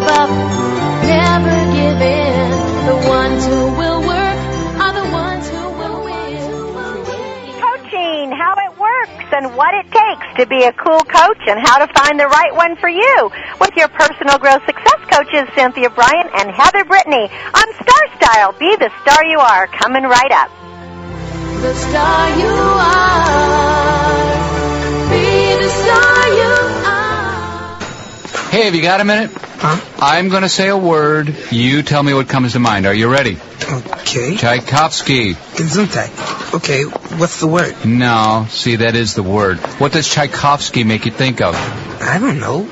give up, never give in. The ones who will work are the ones who will win. Coaching, how it works and what it takes to be a cool coach and how to find the right one for you with your personal growth success coaches Cynthia Brian and Heather Brittany on Star Style. Be the star you are coming right up. The star you are. Hey, have you got a minute? Huh? I'm going to say a word. You tell me what comes to mind. Are you ready? Okay. Tchaikovsky. Gesundheit. Okay, what's the word? No, see, that is the word. What does Tchaikovsky make you think of? I don't know.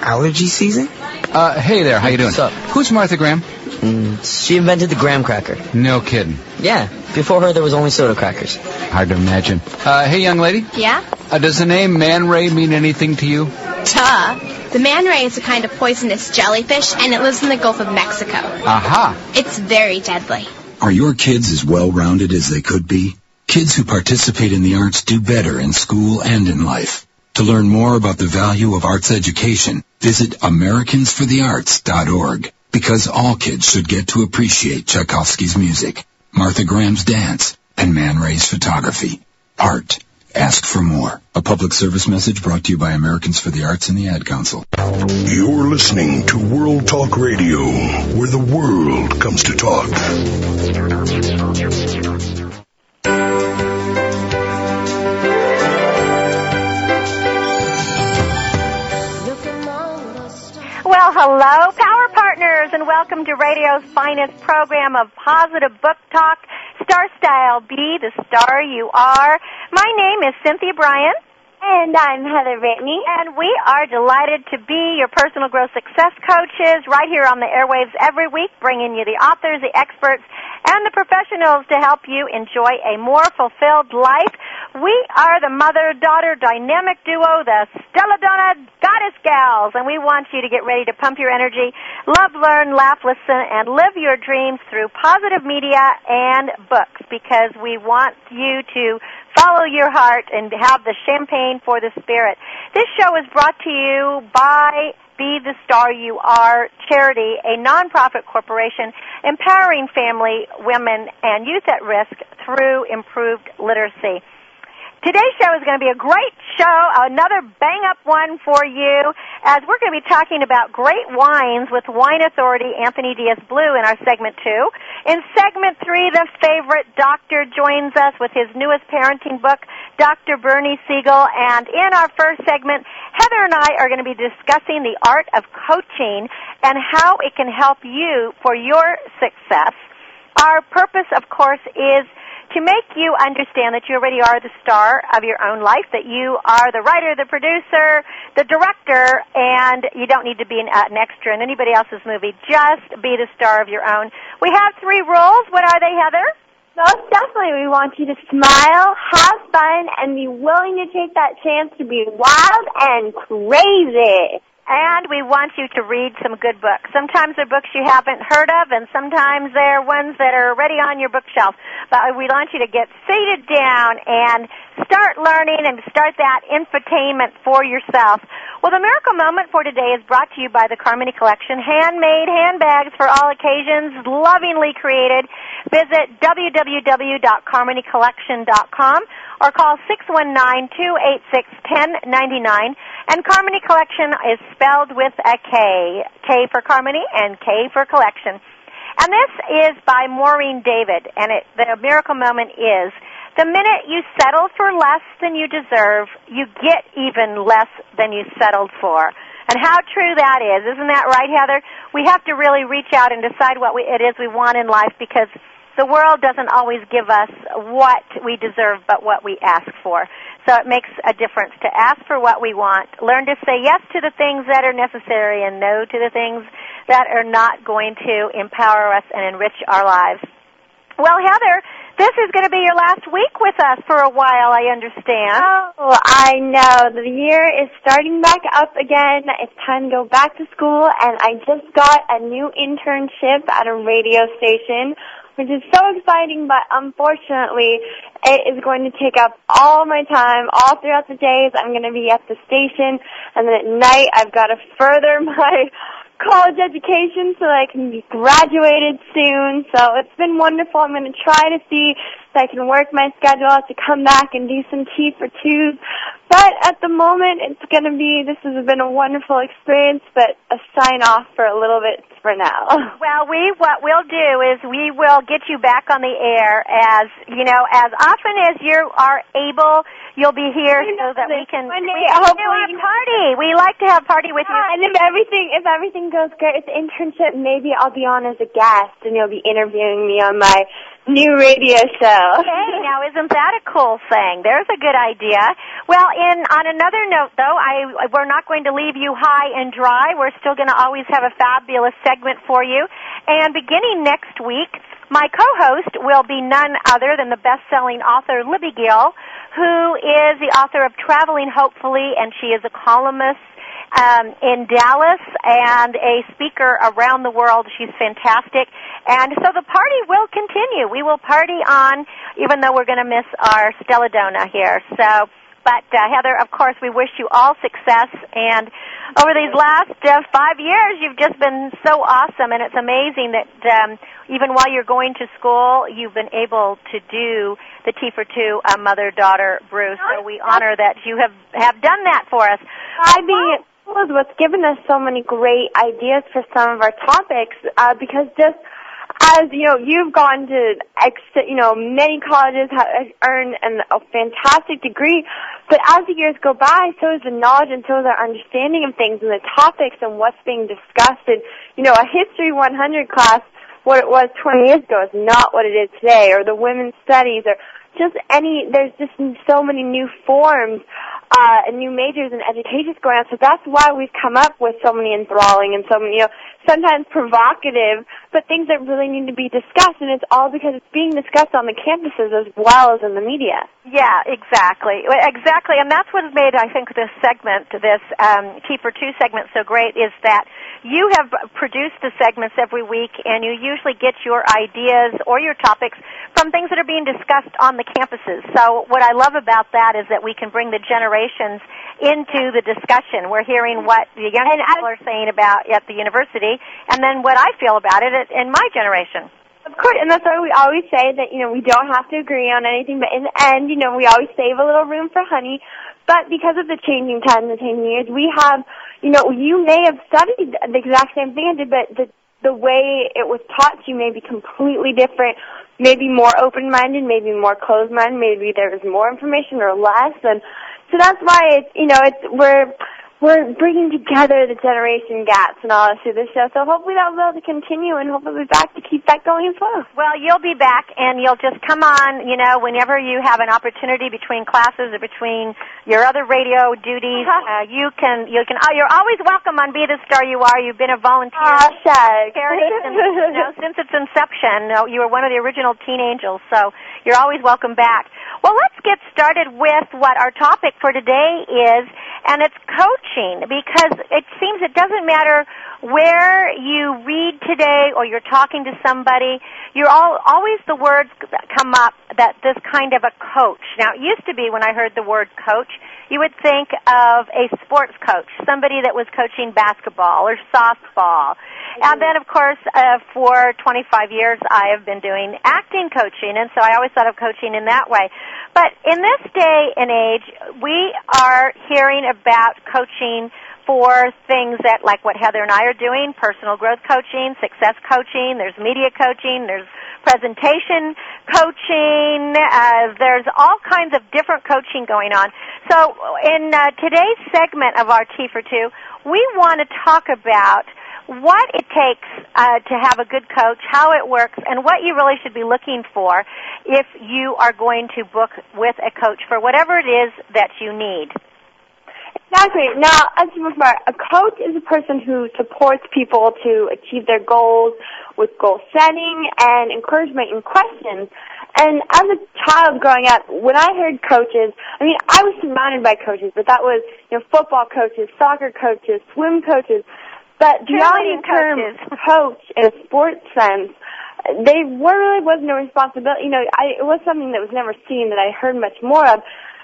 Allergy season? Uh, hey there, how you doing? What's up? Who's Martha Graham? Mm, she invented the graham cracker. No kidding. Yeah, before her there was only soda crackers. Hard to imagine. Uh, hey, young lady. Yeah? Uh, does the name Man Ray mean anything to you? Duh. The man ray is a kind of poisonous jellyfish, and it lives in the Gulf of Mexico. Aha. It's very deadly. Are your kids as well-rounded as they could be? Kids who participate in the arts do better in school and in life. To learn more about the value of arts education, visit AmericansForTheArts.org. Because all kids should get to appreciate Tchaikovsky's music, Martha Graham's dance, and Man Ray's photography. Art. Ask for more. A public service message brought to you by Americans for the Arts and the Ad Council. You're listening to World Talk Radio, where the world comes to talk. Look among the stars. Well, hello, Power Partners, and welcome to radio's finest program of positive book talk, Star Style. Be the star you are. My name is Cynthia Brian. And I'm Heather Whitney. And we are delighted to be your personal growth success coaches right here on the airwaves every week, bringing you the authors, the experts, and the professionals to help you enjoy a more fulfilled life. We are the mother-daughter dynamic duo, the Stella Donna Goddess Gals, and we want you to get ready to pump your energy, love, learn, laugh, listen, and live your dreams through positive media and books because we want you to follow your heart and have the champagne for the spirit. This show is brought to you by Be the Star You Are charity, a nonprofit corporation empowering family, women, and youth at risk through improved literacy. Today's show is going to be a great show, another bang up one for you, as we're going to be talking about great wines with wine authority Anthony Dias Blue in our segment two. In segment three, the favorite doctor joins us with his newest parenting book, Dr. Bernie Siegel, and in our first segment, Heather and I are going to be discussing the art of coaching and how it can help you for your success. Our purpose, of course, is to make you understand that you already are the star of your own life, that you are the writer, the producer, the director, and you don't need to be an, uh, an extra in anybody else's movie. Just be the star of your own. We have three rules. What are they, Heather? Most definitely, we want you to smile, have fun, and be willing to take that chance to be wild and crazy. And we want you to read some good books. Sometimes they're books you haven't heard of, and sometimes they're ones that are already on your bookshelf. But we want you to get seated down and start learning and start that infotainment for yourself. Well, the miracle moment for today is brought to you by the Carmony Collection, handmade handbags for all occasions, lovingly created. Visit www.carmonycollection.com or call 619-286-1099. And Carmony Collection is spelled with a K. K for Carmony and K for Collection. And this is by Maureen David, and it, the miracle moment is, the minute you settle for less than you deserve, you get even less than you settled for. And how true that is. Isn't that right, Heather? We have to really reach out and decide what we, it is we want in life because the world doesn't always give us what we deserve but what we ask for. So it makes a difference to ask for what we want. Learn to say yes to the things that are necessary and no to the things that are not going to empower us and enrich our lives. Well, Heather, this is going to be your last week with us for a while, I understand. Oh, I know. The year is starting back up again. It's time to go back to school, and I just got a new internship at a radio station, which is so exciting, but unfortunately, it is going to take up all my time, all throughout the days. I'm going to be at the station, and then at night, I've got to further my college education so that I can be graduated soon. So it's been wonderful. I'm going to try to see if I can work my schedule to come back and do some tea for twos. But at the moment, it's going to be, this has been a wonderful experience, but a sign off for a little bit for now. Well, we what we'll do is we will get you back on the air as you know as often as you are able. You'll be here so that we can One day, we can do a party. We like to have party with you. And if everything if everything goes great with the internship, maybe I'll be on as a guest and you'll be interviewing me on my new radio show. Hey, now isn't that a cool thing? There's a good idea. Well, in on another note though, I we're not going to leave you high and dry. We're still going to always have a fabulous segment for you. And beginning next week, my co-host will be none other than the best-selling author Libby Gill, who is the author of Traveling Hopefully, and she is a columnist um, in Dallas and a speaker around the world. She's fantastic. And so the party will continue. We will party on, even though we're going to miss our Stelladona here. So, but uh, Heather, of course, we wish you all success. And over these last uh, five years, you've just been so awesome, and it's amazing that um, even while you're going to school, you've been able to do the Tea for Two uh, mother-daughter brew. So we honor that you have have done that for us. I being is what's given us so many great ideas for some of our topics uh, because just as you know, you've gone to ex, you know many colleges, have earned an, a fantastic degree, but as the years go by, so is the knowledge and so is our understanding of things and the topics and what's being discussed. And you know, a History 100 class, what it was 20 years ago, is not what it is today, or the women's studies, or just any. There's just so many new forms uh, and new majors and educations going on. So that's why we've come up with so many enthralling and so many, you know, sometimes provocative, but things that really need to be discussed. And it's all because it's being discussed on the campuses as well as in the media. Yeah, exactly, exactly, and that's what has made I think this segment, this um, for Two segment, so great. Is that you have produced the segments every week, and you usually get your ideas or your topics from things that are being discussed on the campuses. So what I love about that is that we can bring the into the discussion. We're hearing what the young people are saying about at the university, and then what I feel about it in my generation. Of course, and that's why we always say that, you know, we don't have to agree on anything, but in the end, you know, we always save a little room for honey. But because of the changing times and changing years, we have, you know, you may have studied the exact same thing I did, but the, the way it was taught to you may be completely different, maybe more open-minded, maybe more closed-minded, maybe there was more information or less, and so that's why it's, you know, it's, we're, we're bringing together the generation gaps and all through the show. So hopefully that will be able to continue and hopefully we'll be back to keep that going as well. Well, you'll be back, and you'll just come on, you know, whenever you have an opportunity between classes or between your other radio duties. Uh, you can, you can, oh, you're always welcome on Be the Star You Are. You've been a volunteer. Aw, shucks. since, you know, since its inception. You were one of the original teen angels, so you're always welcome back. Well, let's get started with what our topic for today is, and it's coaching, because it seems it doesn't matter where you read today or you're talking to somebody, you're all, always the words come up that this kind of a coach. Now, it used to be when I heard the word coach, you would think of a sports coach, somebody that was coaching basketball or softball. And then, of course, uh, for 25 years, I have been doing acting coaching, and so I always thought of coaching in that way. But in this day and age, we are hearing about coaching for things that, like what Heather and I are doing, personal growth coaching, success coaching, there's media coaching, there's presentation coaching, uh, there's all kinds of different coaching going on. So in uh, today's segment of our Tea for Two, we want to talk about what it takes uh, to have a good coach, how it works, and what you really should be looking for if you are going to book with a coach for whatever it is that you need. Exactly. Now, as you before, a coach is a person who supports people to achieve their goals with goal setting and encouragement and questions. And as a child growing up, when I heard coaches, I mean, I was surrounded by coaches, but that was, you know, football coaches, soccer coaches, swim coaches. But beyond Cheerleading the term coach in a sports sense, they were really wasn't a responsibility. You know, I, it was something that was never seen that I heard much more of.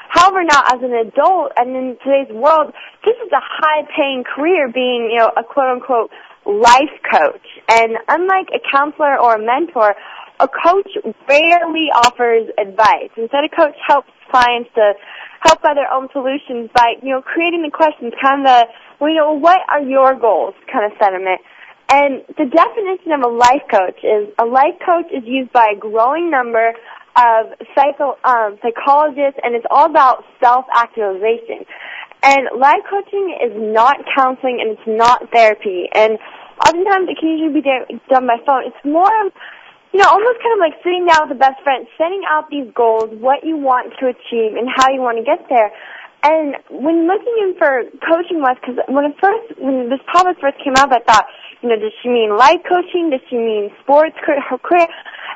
However, now as an adult and in today's world, this is a high-paying career, being you know a quote-unquote life coach. And unlike a counselor or a mentor, a coach rarely offers advice. Instead, a coach helps clients to help by their own solutions by, you know, creating the questions, kind of the, you know, what are your goals kind of sentiment. And the definition of a life coach is a life coach is used by a growing number of psycho, um, psychologists, and it's all about self-actualization. And life coaching is not counseling, and it's not therapy. And oftentimes it can usually be done by phone. It's more of you know, almost kind of like sitting down with a best friend, setting out these goals, what you want to achieve, and how you want to get there. And when looking in for coaching was, because when it first, when this topic first came up, I thought, you know, does she mean life coaching? Does she mean sports career? career?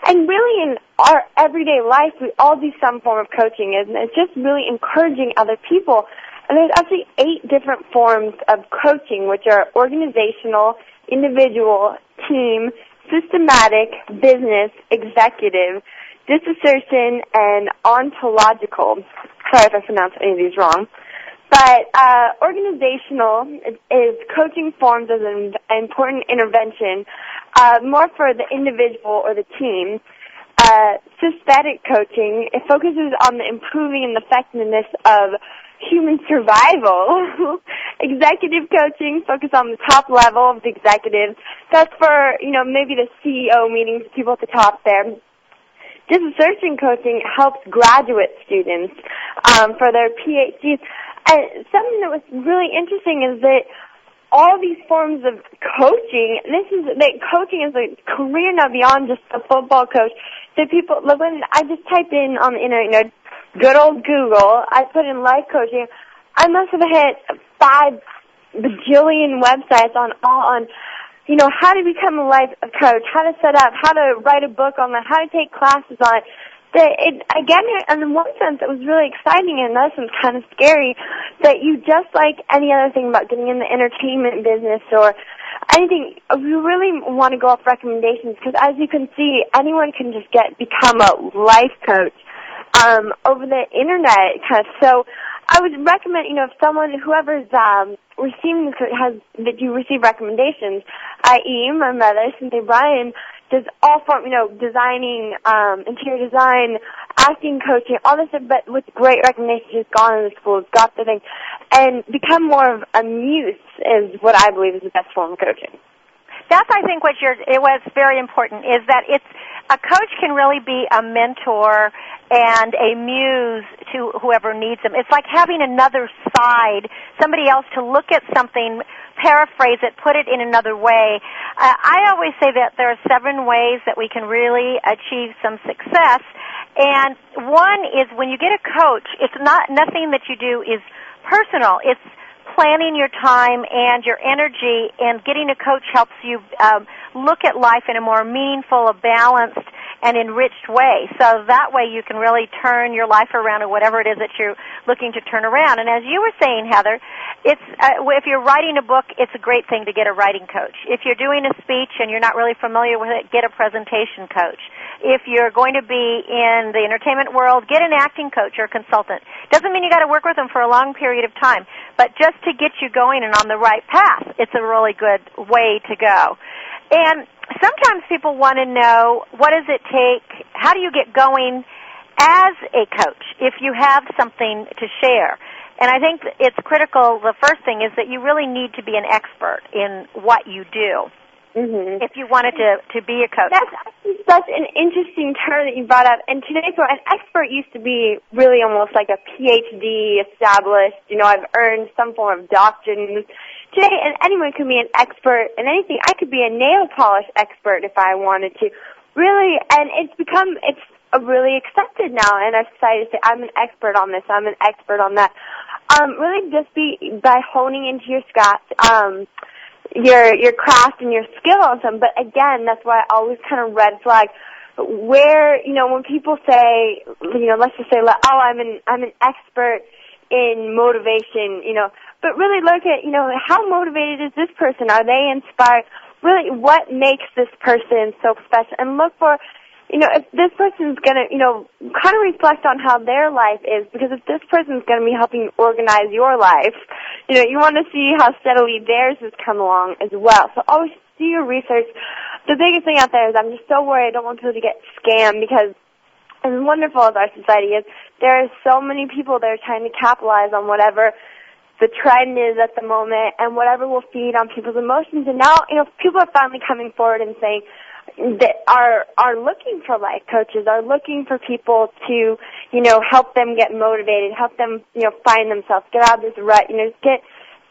And really in our everyday life, we all do some form of coaching, and it's just really encouraging other people. And there's actually eight different forms of coaching, which are organizational, individual, team, systematic, business, executive, dissertation, and ontological. Sorry if I pronounced any of these wrong. But uh, organizational is coaching forms as an important intervention, uh, more for the individual or the team. Uh, systematic coaching, it focuses on the improving and effectiveness of human survival. executive coaching, focus on the top level of the executives. That's for, you know, maybe the CEO meetings, people at the top there. Dissertation coaching helps graduate students um, for their PhDs. And something that was really interesting is that all these forms of coaching, this is that coaching is a career now beyond just a football coach. That people, when I just typed in on the internet, you know, good old Google, I put in life coaching. I must have hit five bajillion websites on all on, you know, how to become a life coach, how to set up, how to write a book on that, how to take classes on it. That it again, in one sense, it was really exciting, and in another sense, kind of scary. That you just like any other thing about getting in the entertainment business or anything, you really want to go off recommendations because, as you can see, anyone can just get become a life coach um, over the internet. Kind of. So I would recommend, you know, if someone, whoever's um, receiving has that you receive recommendations, i.e., my mother, Cynthia Brian, does all form, you know, designing, um, interior design, acting coaching, all this, but with great recommendations. She's gone to the schools, got the thing, and become more of a muse is what I believe is the best form of coaching. That's, I think, what you're. It was very important is that it's a coach can really be a mentor and a muse to whoever needs them. It's like having another side, somebody else to look at something, paraphrase it, put it in another way. Uh, I always say that there are seven ways that we can really achieve some success. And one is when you get a coach, it's not, nothing that you do is personal. It's planning your time and your energy and getting a coach helps you um, look at life in a more meaningful, a balanced, and enriched way. So that way you can really turn your life around or whatever it is that you're looking to turn around. And as you were saying, Heather, it's uh, if you're writing a book, it's a great thing to get a writing coach. If you're doing a speech and you're not really familiar with it, get a presentation coach. If you're going to be in the entertainment world, get an acting coach or consultant. Doesn't mean you got to work with them for a long period of time, but just to get you going and on the right path, it's a really good way to go. And sometimes people want to know what does it take, how do you get going as a coach if you have something to share. And I think it's critical, the first thing is that you really need to be an expert in what you do. Mm-hmm. If you wanted to to be a coach, that's such an interesting term that you brought up. And today, so an expert used to be really almost like a PhD established. You know, I've earned some form of doctorate today, and anyone can be an expert in anything. I could be a nail polish expert if I wanted to. Really, and it's become, it's really accepted now in our society to say, I'm an expert on this, I'm an expert on that. Um, really just be, by honing into your craft, um, your, your craft and your skill on some, but again, that's why I always kind of red flag where, you know, when people say, you know, let's just say, like oh, I'm an, I'm an expert in motivation, you know, but really look at, you know, how motivated is this person? Are they inspired? Really, what makes this person so special? And look for, you know, if this person's gonna, you know, kind of reflect on how their life is, because if this person's gonna be helping organize your life, you know, you want to see how steadily theirs has come along as well. So always do your research. The biggest thing out there is I'm just so worried I don't want people to get scammed because as wonderful as our society is, there are so many people that are trying to capitalize on whatever the trend is at the moment and whatever will feed on people's emotions. And now, you know, people are finally coming forward and saying that are are looking for life coaches, are looking for people to, you know, help them get motivated, help them, you know, find themselves, get out of this rut, you know, get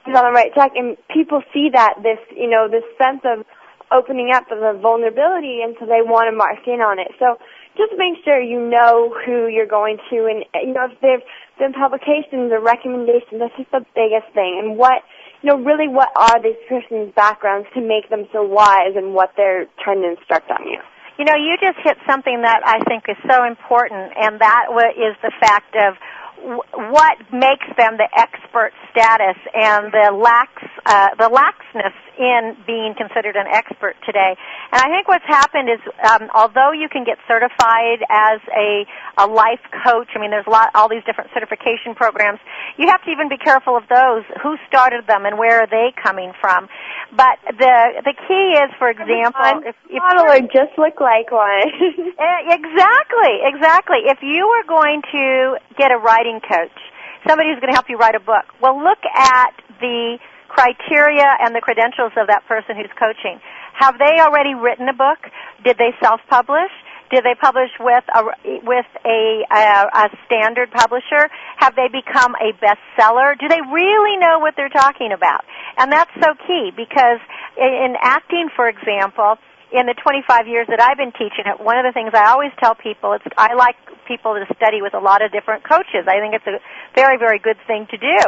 on the right track. And people see that this, you know, this sense of opening up of the vulnerability, and so they want to mark in on it. So just make sure you know who you're going to, and you know if there's been publications or recommendations. That's just the biggest thing. And what you know, really, what are this person's backgrounds to make them so wise and what they're trying to instruct on you? You know, you just hit something that I think is so important, and that is the fact of what makes them the expert status and the lax uh, the laxness in being considered an expert today. And I think what's happened is, um, although you can get certified as a a life coach, I mean, there's a lot all these different certification programs. You have to even be careful of those who started them and where are they coming from. But the the key is, for example, if, if model or just look like one. Eh, exactly, exactly. If you were going to get a writing coach, somebody who's going to help you write a book, well, look at the criteria and the credentials of that person who's coaching. Have they already written a book? Did they self-publish? Did they publish with a with a, a a standard publisher? Have they become a bestseller? Do they really know what they're talking about? And that's so key because in acting, for example, in the 25 years that I've been teaching it, one of the things I always tell people is I like people to study with a lot of different coaches. I think it's a very, very good thing to do.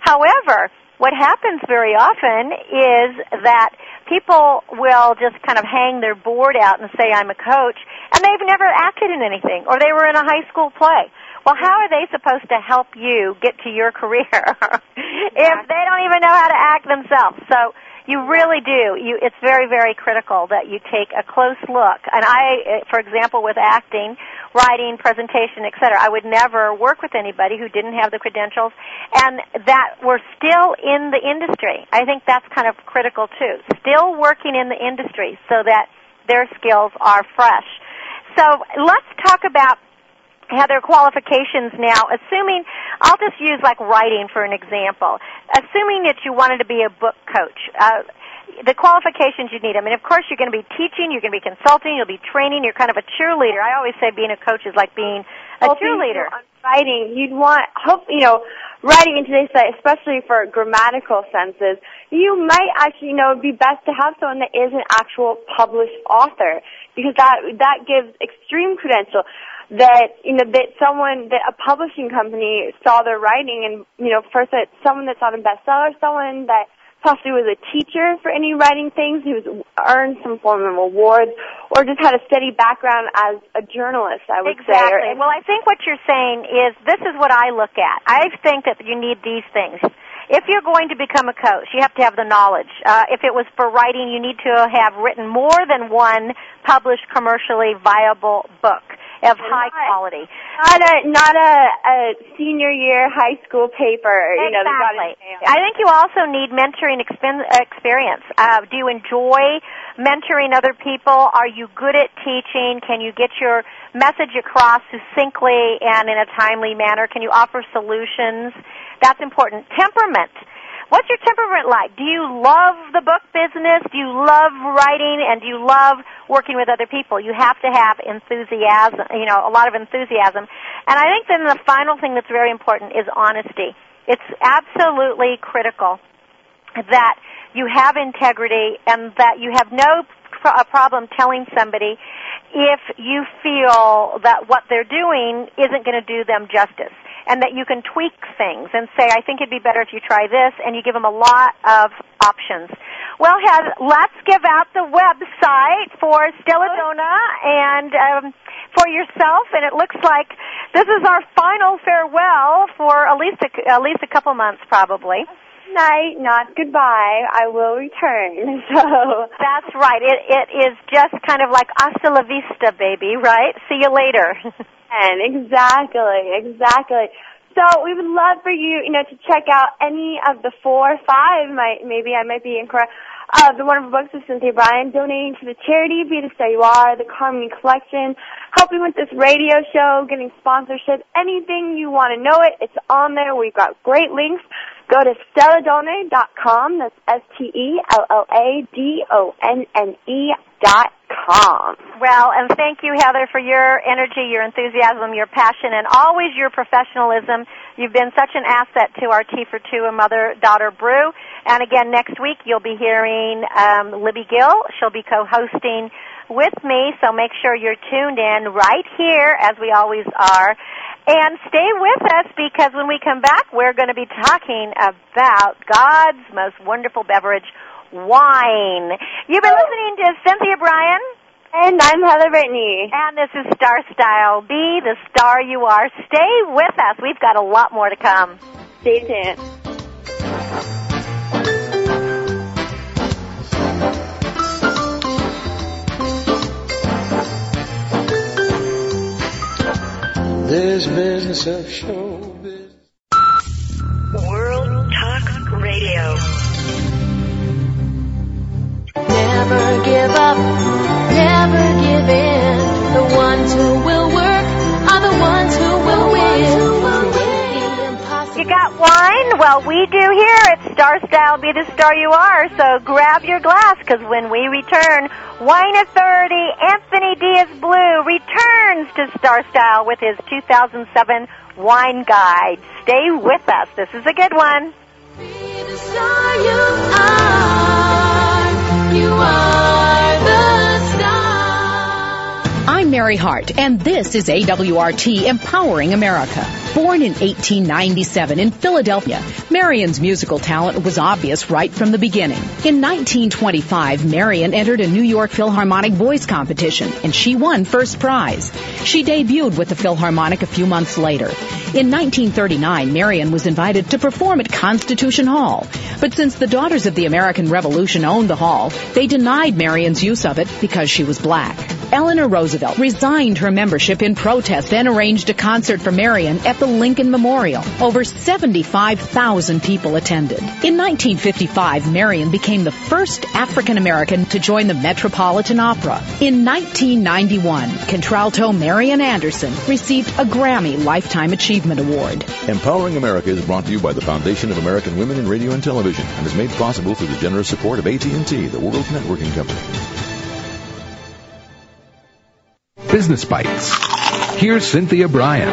However, what happens very often is that people will just kind of hang their board out and say, I'm a coach, and they've never acted in anything, or they were in a high school play. Well, how are they supposed to help you get to your career if they don't even know how to act themselves? So you really do. You, it's very, very critical that you take a close look. And I, eh, for example, with acting, writing, presentation, etc., I would never work with anybody who didn't have the credentials and that were still in the industry. I think that's kind of critical too. Still working in the industry so that their skills are fresh. So let's talk about have their qualifications now, assuming, I'll just use like writing for an example. Assuming that you wanted to be a book coach, uh, the qualifications you need. I mean, of course, you're going to be teaching, you're going to be consulting, you'll be training. You're kind of a cheerleader. I always say being a coach is like being a Well, cheerleader. On writing, you'd want hope you know writing in today's society, especially for grammatical senses. You might actually you know it'd be best to have someone that is an actual published author because that that gives extreme credential that you know that someone that a publishing company saw their writing and you know first that someone that's on a bestseller, someone that possibly was a teacher for any writing things, who's earned some form of awards, or just had a steady background as a journalist. I would say. Exactly. Well, I think what you're saying is this is what I look at. I think that you need these things. If you're going to become a coach, you have to have the knowledge. Uh, if it was for writing, you need to have written more than one published commercially viable book of high quality. not a not a, a senior year high school paper. You know, Exactly. I think you also need mentoring expen- experience. Uh, do you enjoy mentoring other people? Are you good at teaching? Can you get your message across succinctly and in a timely manner? Can you offer solutions? That's important. Temperament. What's your temperament like? Do you love the book business? Do you love writing? And do you love working with other people? You have to have enthusiasm, you know, a lot of enthusiasm. And I think then the final thing that's very important is honesty. It's absolutely critical that you have integrity and that you have no pro- problem telling somebody if you feel that what they're doing isn't going to do them justice and that you can tweak things and say, I think it'd be better if you try this, and you give them a lot of options. Well, Heather, let's give out the website for Stelladona and um, for yourself, and it looks like this is our final farewell for at least a, at least a couple months, probably. Night, not goodbye. I will return. So That's right. It it is just kind of like hasta la vista, baby. Right? See you later. and exactly, exactly. So we would love for you, you know, to check out any of the four, five, might maybe I might be incorrect. Uh, the wonderful books of Cynthia Brian, donating to the charity Be the Star You Are, the Carmony Collection, helping with this radio show, getting sponsorship, anything you want to know it, it's on there. We've got great links. Go to stelladonne.com. That's S-T-E-L-L-A-D-O-N-N-E dot com. Well, and thank you, Heather, for your energy, your enthusiasm, your passion, and always your professionalism. You've been such an asset to our Tea for Two and Mother-Daughter Brew. And again, next week you'll be hearing um, Libby Gill. She'll be co-hosting with me, so make sure you're tuned in right here, as we always are. And stay with us because when we come back, we're going to be talking about God's most wonderful beverage, wine. You've been listening to Cynthia Brian. And I'm Heather Brittany. And this is Star Style. Be the star you are. Stay with us. We've got a lot more to come. Stay tuned. This business of show business. World Talk Radio. Give up, never give in. The ones who will work are the ones who will win. You got wine? Well, we do here at Star Style Be the Star You Are. So grab your glass because when we return, Wine Authority Anthony Dias Blue returns to Star Style with his 2007 wine guide. Stay with us. This is a good one. The star you are, you are the. I'm Mary Hart, and this is AWRT Empowering America. Born in 1897 in Philadelphia, Marian's musical talent was obvious right from the beginning. In 1925, Marian entered a New York Philharmonic voice competition, and she won first prize. She debuted with the Philharmonic a few months later. In 1939, Marian was invited to perform at Constitution Hall, but since the Daughters of the American Revolution owned the hall, they denied Marian's use of it because she was black. Eleanor Roosevelt resigned her membership in protest and arranged a concert for Marian at the Lincoln Memorial. Over 75,000 people attended. In 1955, Marian became the first African American to join the Metropolitan Opera. In 1991, contralto Marian Anderson received a Grammy Lifetime Achievement Award. Empowering America is brought to you by the Foundation of American Women in Radio and Television and is made possible through the generous support of AT&T, the world's networking company. Business Bites. Here's Cynthia Brian. How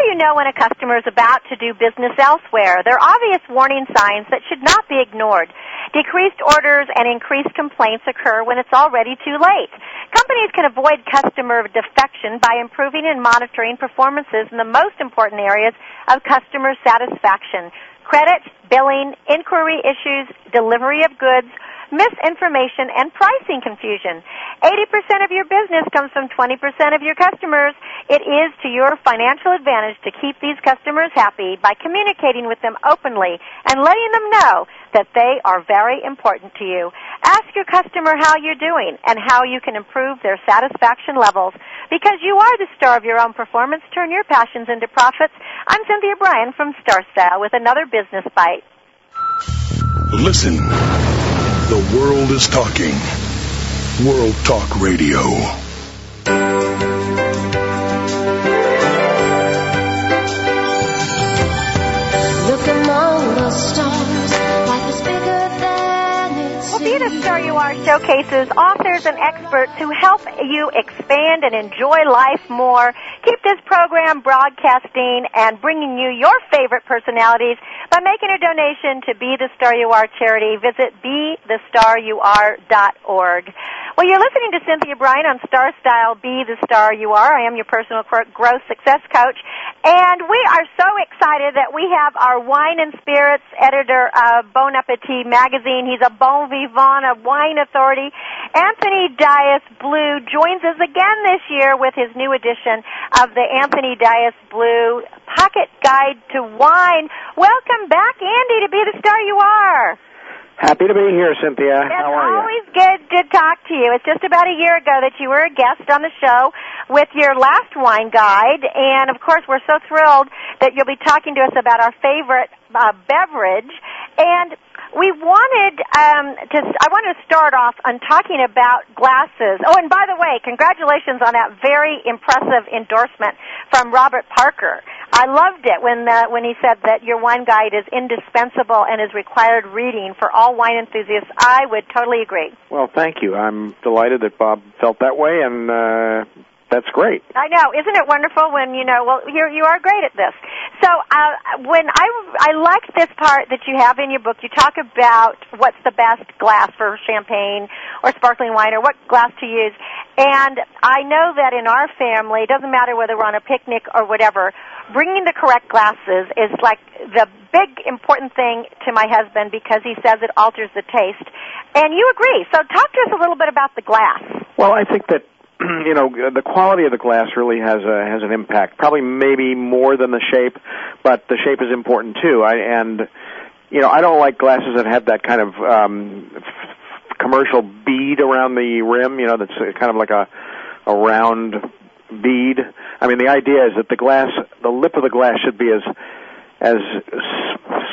do you know when a customer is about to do business elsewhere? There are obvious warning signs that should not be ignored. Decreased orders and increased complaints occur when it's already too late. Companies can avoid customer defection by improving and monitoring performances in the most important areas of customer satisfaction. Credit, billing, inquiry issues, delivery of goods, misinformation, and pricing confusion. 80% of your business comes from 20% of your customers. It is to your financial advantage to keep these customers happy by communicating with them openly and letting them know that they are very important to you. Ask your customer how you're doing and how you can improve their satisfaction levels. Because you are the star of your own performance, turn your passions into profits. I'm Cynthia Brian from Star Style with another business bite. Listen. The world is talking. World Talk Radio. Look among the stars, life is bigger than Well, Be the Star You Are showcases authors and experts who help you expand and enjoy life more. Keep this program broadcasting and bringing you your favorite personalities by making a donation to Be the Star You Are charity. Visit BeTheStarYouAre.org. Well, you're listening to Cynthia Brian on Star Style Be the Star You Are. I am your personal growth success coach. And we are so excited that we have our wine and spirits editor of Bon Appetit magazine. He's a bon vivant, a wine authority. Anthony Dias Blue joins us again this year with his new edition of the Anthony Dias Blue Pocket Guide to wine. Welcome back, Andy, to be the star you are. Happy to be here, Cynthia. How are you? Always good to talk to you. It's just about a year ago that you were a guest on the show with your last wine guide, and of course, we're so thrilled that you'll be talking to us about our favorite uh, beverage. And we wanted um, to. I wanted to start off on talking about glasses. Oh, and by the way, congratulations on that very impressive endorsement from Robert Parker. I loved it when uh, when he said that your wine guide is indispensable and is required reading for all wine enthusiasts. I would totally agree. Well, thank you. I'm delighted that Bob felt that way, and uh, that's great. I know, isn't it wonderful when you know? Well, you you are great at this. So uh, when I I like this part that you have in your book, you talk about what's the best glass for champagne or sparkling wine or what glass to use. And I know that in our family, it doesn't matter whether we're on a picnic or whatever, bringing the correct glasses is like the big important thing to my husband because he says it alters the taste. And you agree. So talk to us a little bit about the glass. Well, I think that you know the quality of the glass really has a has an impact. Probably maybe more than the shape, but the shape is important too. I and you know I don't like glasses that have that kind of um commercial bead around the rim. You know that's kind of like a a round bead. I mean the idea is that the glass, the lip of the glass should be as as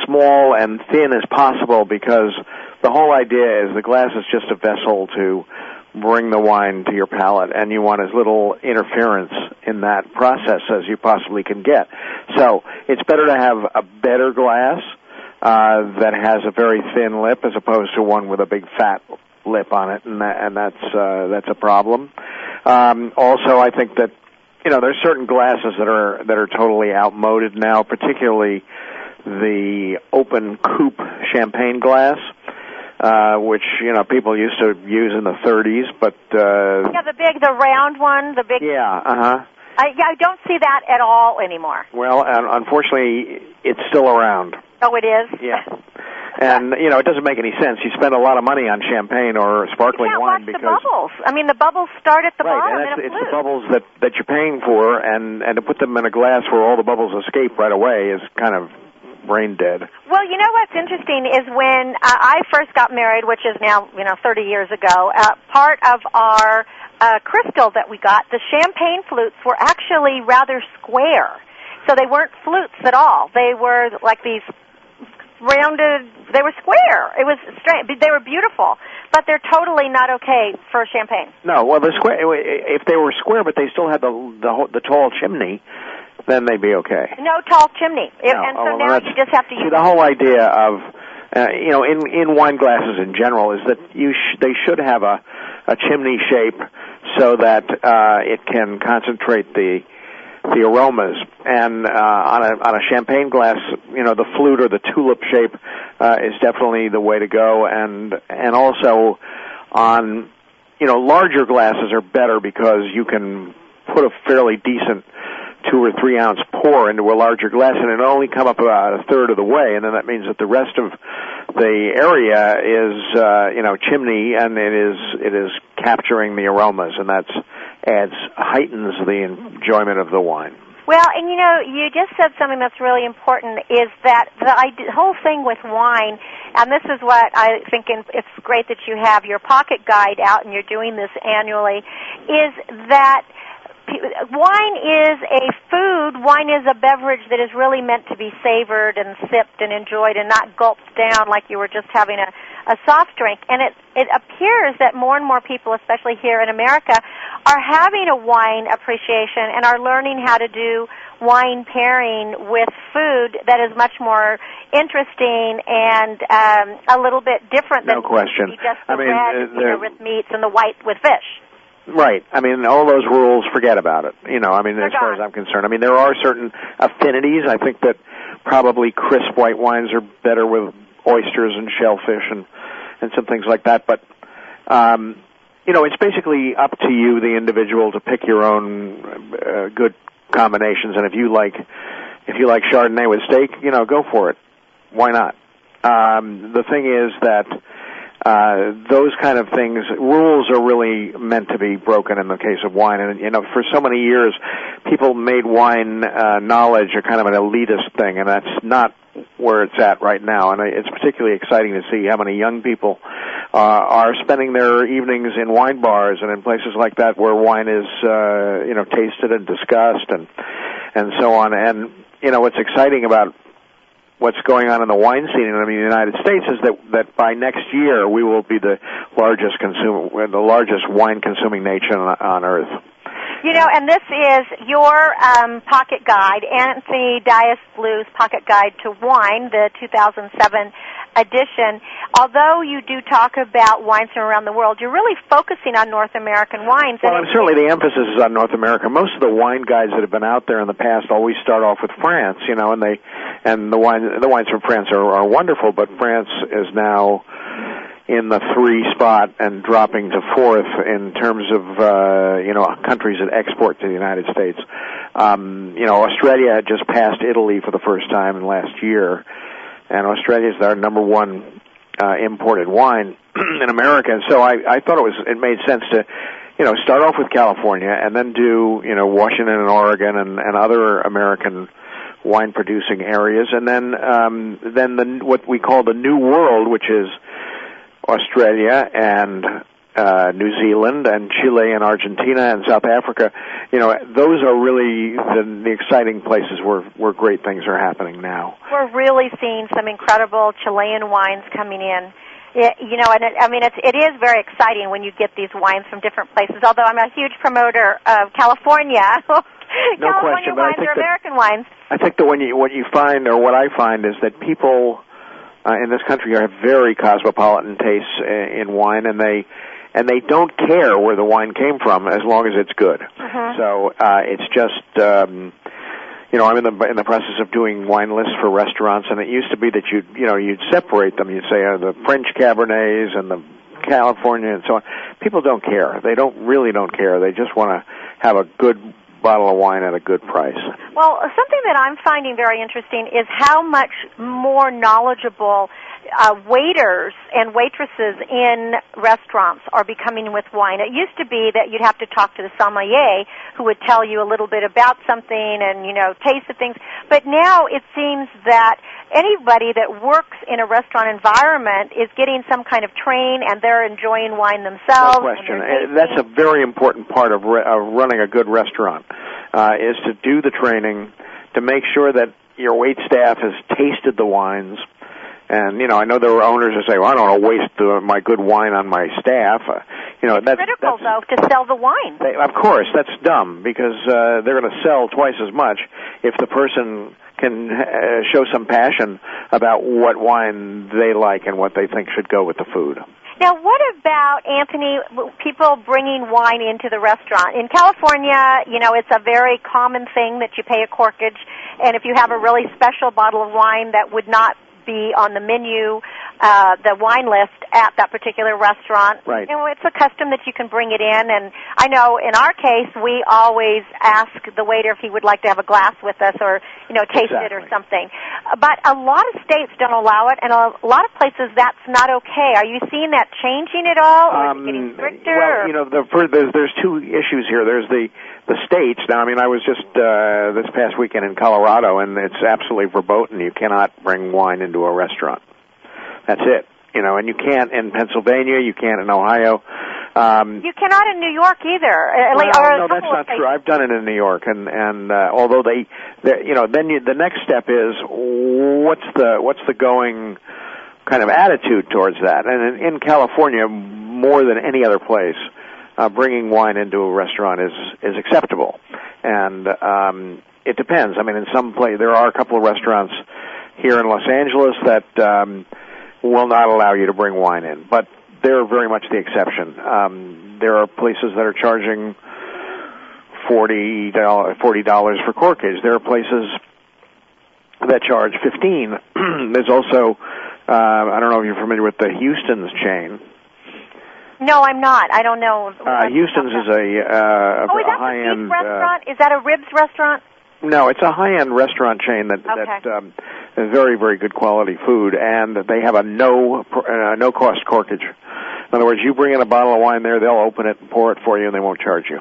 small and thin as possible because the whole idea is the glass is just a vessel to bring the wine to your palate and you want as little interference in that process as you possibly can get. So it's better to have a better glass uh, that has a very thin lip as opposed to one with a big fat lip on it, and that, and that's uh, that's a problem. Um, also, I think that you know there's certain glasses that are that are totally outmoded now, particularly the open coupe champagne glass uh, which you know people used to use in the 30s, but uh, Yeah, the big, the round one, the big. yeah, uh huh. I, yeah, I don't see that at all anymore. Well, and unfortunately, it's still around. Oh, it is. Yeah. And you know, it doesn't make any sense. You spend a lot of money on champagne or sparkling wine watch the because bubbles. I mean, the bubbles start at the right, bottom and in it's, a it's the bubbles that that you're paying for, and and to put them in a glass where all the bubbles escape right away is kind of brain dead. Well, you know what's interesting is when uh, I first got married, which is now you know 30 years ago. Uh, part of our uh, crystal that we got, the champagne flutes were actually rather square, so they weren't flutes at all. They were like these rounded. They were square. It was strange. They were beautiful, but they're totally not okay for champagne. No, well, the square if they were square, but they still had the the, the tall chimney, then they'd be okay. No tall chimney, It- No, and so oh, well, now you just have to See, use. the whole idea of uh, you know in in wine glasses in general is that you sh- they should have a a chimney shape so that uh, it can concentrate the the aromas. And uh, on a on a champagne glass, you know, the flute or the tulip shape uh, is definitely the way to go. And and also on you know larger glasses are better because you can put a fairly decent two or three ounce pour into a larger glass and it'll only come up about a third of the way and then that means that the rest of the area is uh you know chimney and it is it is capturing the aromas and that's adds heightens the enjoyment of the wine. Well, and you know, you just said something that's really important is that the whole thing with wine, and this is what I think in, it's great that you have your pocket guide out and you're doing this annually, is that wine is a food, wine is a beverage that is really meant to be savored and sipped and enjoyed and not gulped down like you were just having a, a soft drink. And it, it appears that more and more people, especially here in America, are having a wine appreciation and are learning how to do wine pairing with food that is much more interesting and um, a little bit different No than question. just the I mean, red uh, you know, with meats and the white with fish. Right. I mean, all those rules, forget about it. You know, I mean, as far as I'm concerned. I mean, there are certain affinities. I think that probably crisp white wines are better with oysters and shellfish and and some things like that. But um, you know, it's basically up to you, the individual, to pick your own uh, good combinations. And if you like, if you like Chardonnay with steak, you know, go for it. Why not? Um, the thing is that uh, those kind of things, rules are really meant to be broken in the case of wine. And you know, for so many years, people made wine uh, knowledge a kind of an elitist thing, and that's not where it's at right now. And it's particularly exciting to see how many young people uh, are spending their evenings in wine bars and in places like that where wine is, uh, you know, tasted and discussed and and so on. And you know, what's exciting about what's going on in the wine scene in the United States is that that by next year we will be the largest consumer, the largest wine consuming nation on, on earth. You know, and this is your um, pocket guide, Anthony Dias Blue's Pocket Guide to Wine, the 2007 edition. Although you do talk about wines from around the world, you're really focusing on North American wines. Well, and certainly the emphasis is on North America. Most of the wine guides that have been out there in the past always start off with France, you know, and they and the wine the wines from France are, are wonderful, but France is now in the three spot and dropping to fourth in terms of uh, you know countries that export to the United States. Um, you know, Australia just passed Italy for the first time in last year, and Australia is our number one uh, imported wine in America. And so I, I thought it was it made sense to you know start off with California and then do you know Washington and Oregon and, and other American wine producing areas, and then um, then the what we call the New World, which is Australia and uh, New Zealand and Chile and Argentina and South Africa, you know, those are really the, the exciting places where where great things are happening now. We're really seeing some incredible Chilean wines coming in. It, you know, and it, I mean, it's, it is very exciting when you get these wines from different places. Although I'm a huge promoter of California. no California question, but I wines think are that, American wines. I think that when you what you find or what I find is that people uh, in this country have very cosmopolitan tastes in, in wine, and they and they don't care where the wine came from as long as it's good. Uh-huh. So uh, it's just. Um, you know, I'm in the in the process of doing wine lists for restaurants, and it used to be that you you know you'd separate them. You'd say uh, the French Cabernets and the California and so on. People don't care. They don't really don't care. They just want to have a good bottle of wine at a good price. Well, something that I'm finding very interesting is how much more knowledgeable uh, waiters and waitresses in restaurants are becoming with wine. It used to be that you'd have to talk to the sommelier who would tell you a little bit about something and, you know, taste the things. But now it seems that anybody that works in a restaurant environment is getting some kind of train and they're enjoying wine themselves. No question. That's a very important part of, re- of running a good restaurant, uh, is to do the training, to make sure that your wait staff has tasted the wines, and you know, I know there are owners who say, "Well, I don't want to waste uh, my good wine on my staff." Uh, you know, that's critical though to sell the wine. they, of course that's dumb because uh, they're going to sell twice as much if the person can uh, show some passion about what wine they like and what they think should go with the food. Now, what about Anthony? People bringing wine into the restaurant in California. You know, it's a very common thing that you pay a corkage, and if you have a really special bottle of wine that would not be on the menu, uh, the wine list at that particular restaurant. Right. You know, it's a custom that you can bring it in, and I know in our case we always ask the waiter if he would like to have a glass with us or you know taste it or something. But a lot of states don't allow it, and a lot of places that's not okay. Are you seeing that changing at all, or is it getting stricter? Um, Well, you know, the, for, there's there's two issues here. There's the the states. Now, I mean, I was just uh, this past weekend in Colorado, and it's absolutely verboten. You cannot bring wine into a restaurant. That's it. You know, and you can't in Pennsylvania. You can't in Ohio. Um, you cannot in New York either. uh, like- well, a no, that's not places. true. I've done it in New York, and and uh, although they, they, you know, then you, the next step is what's the what's the going kind of attitude towards that? And in, in California, more than any other place, uh, bringing wine into a restaurant is is acceptable, and um, it depends. I mean, in some place there are a couple of restaurants here in Los Angeles that um, will not allow you to bring wine in, but they're very much the exception. Um, there are places that are charging forty dollars forty dollars for corkage. There are places that charge fifteen. There's also uh, I don't know if you're familiar with the Houston's chain. No, I'm not. I don't know. Uh, Houston's is a, uh, oh, is a that high the end. beef restaurant? is that a ribs restaurant? No, it's a high-end restaurant chain that that um, very very good quality food, and they have a no uh, no cost corkage. In other words, you bring in a bottle of wine there, they'll open it and pour it for you, and they won't charge you.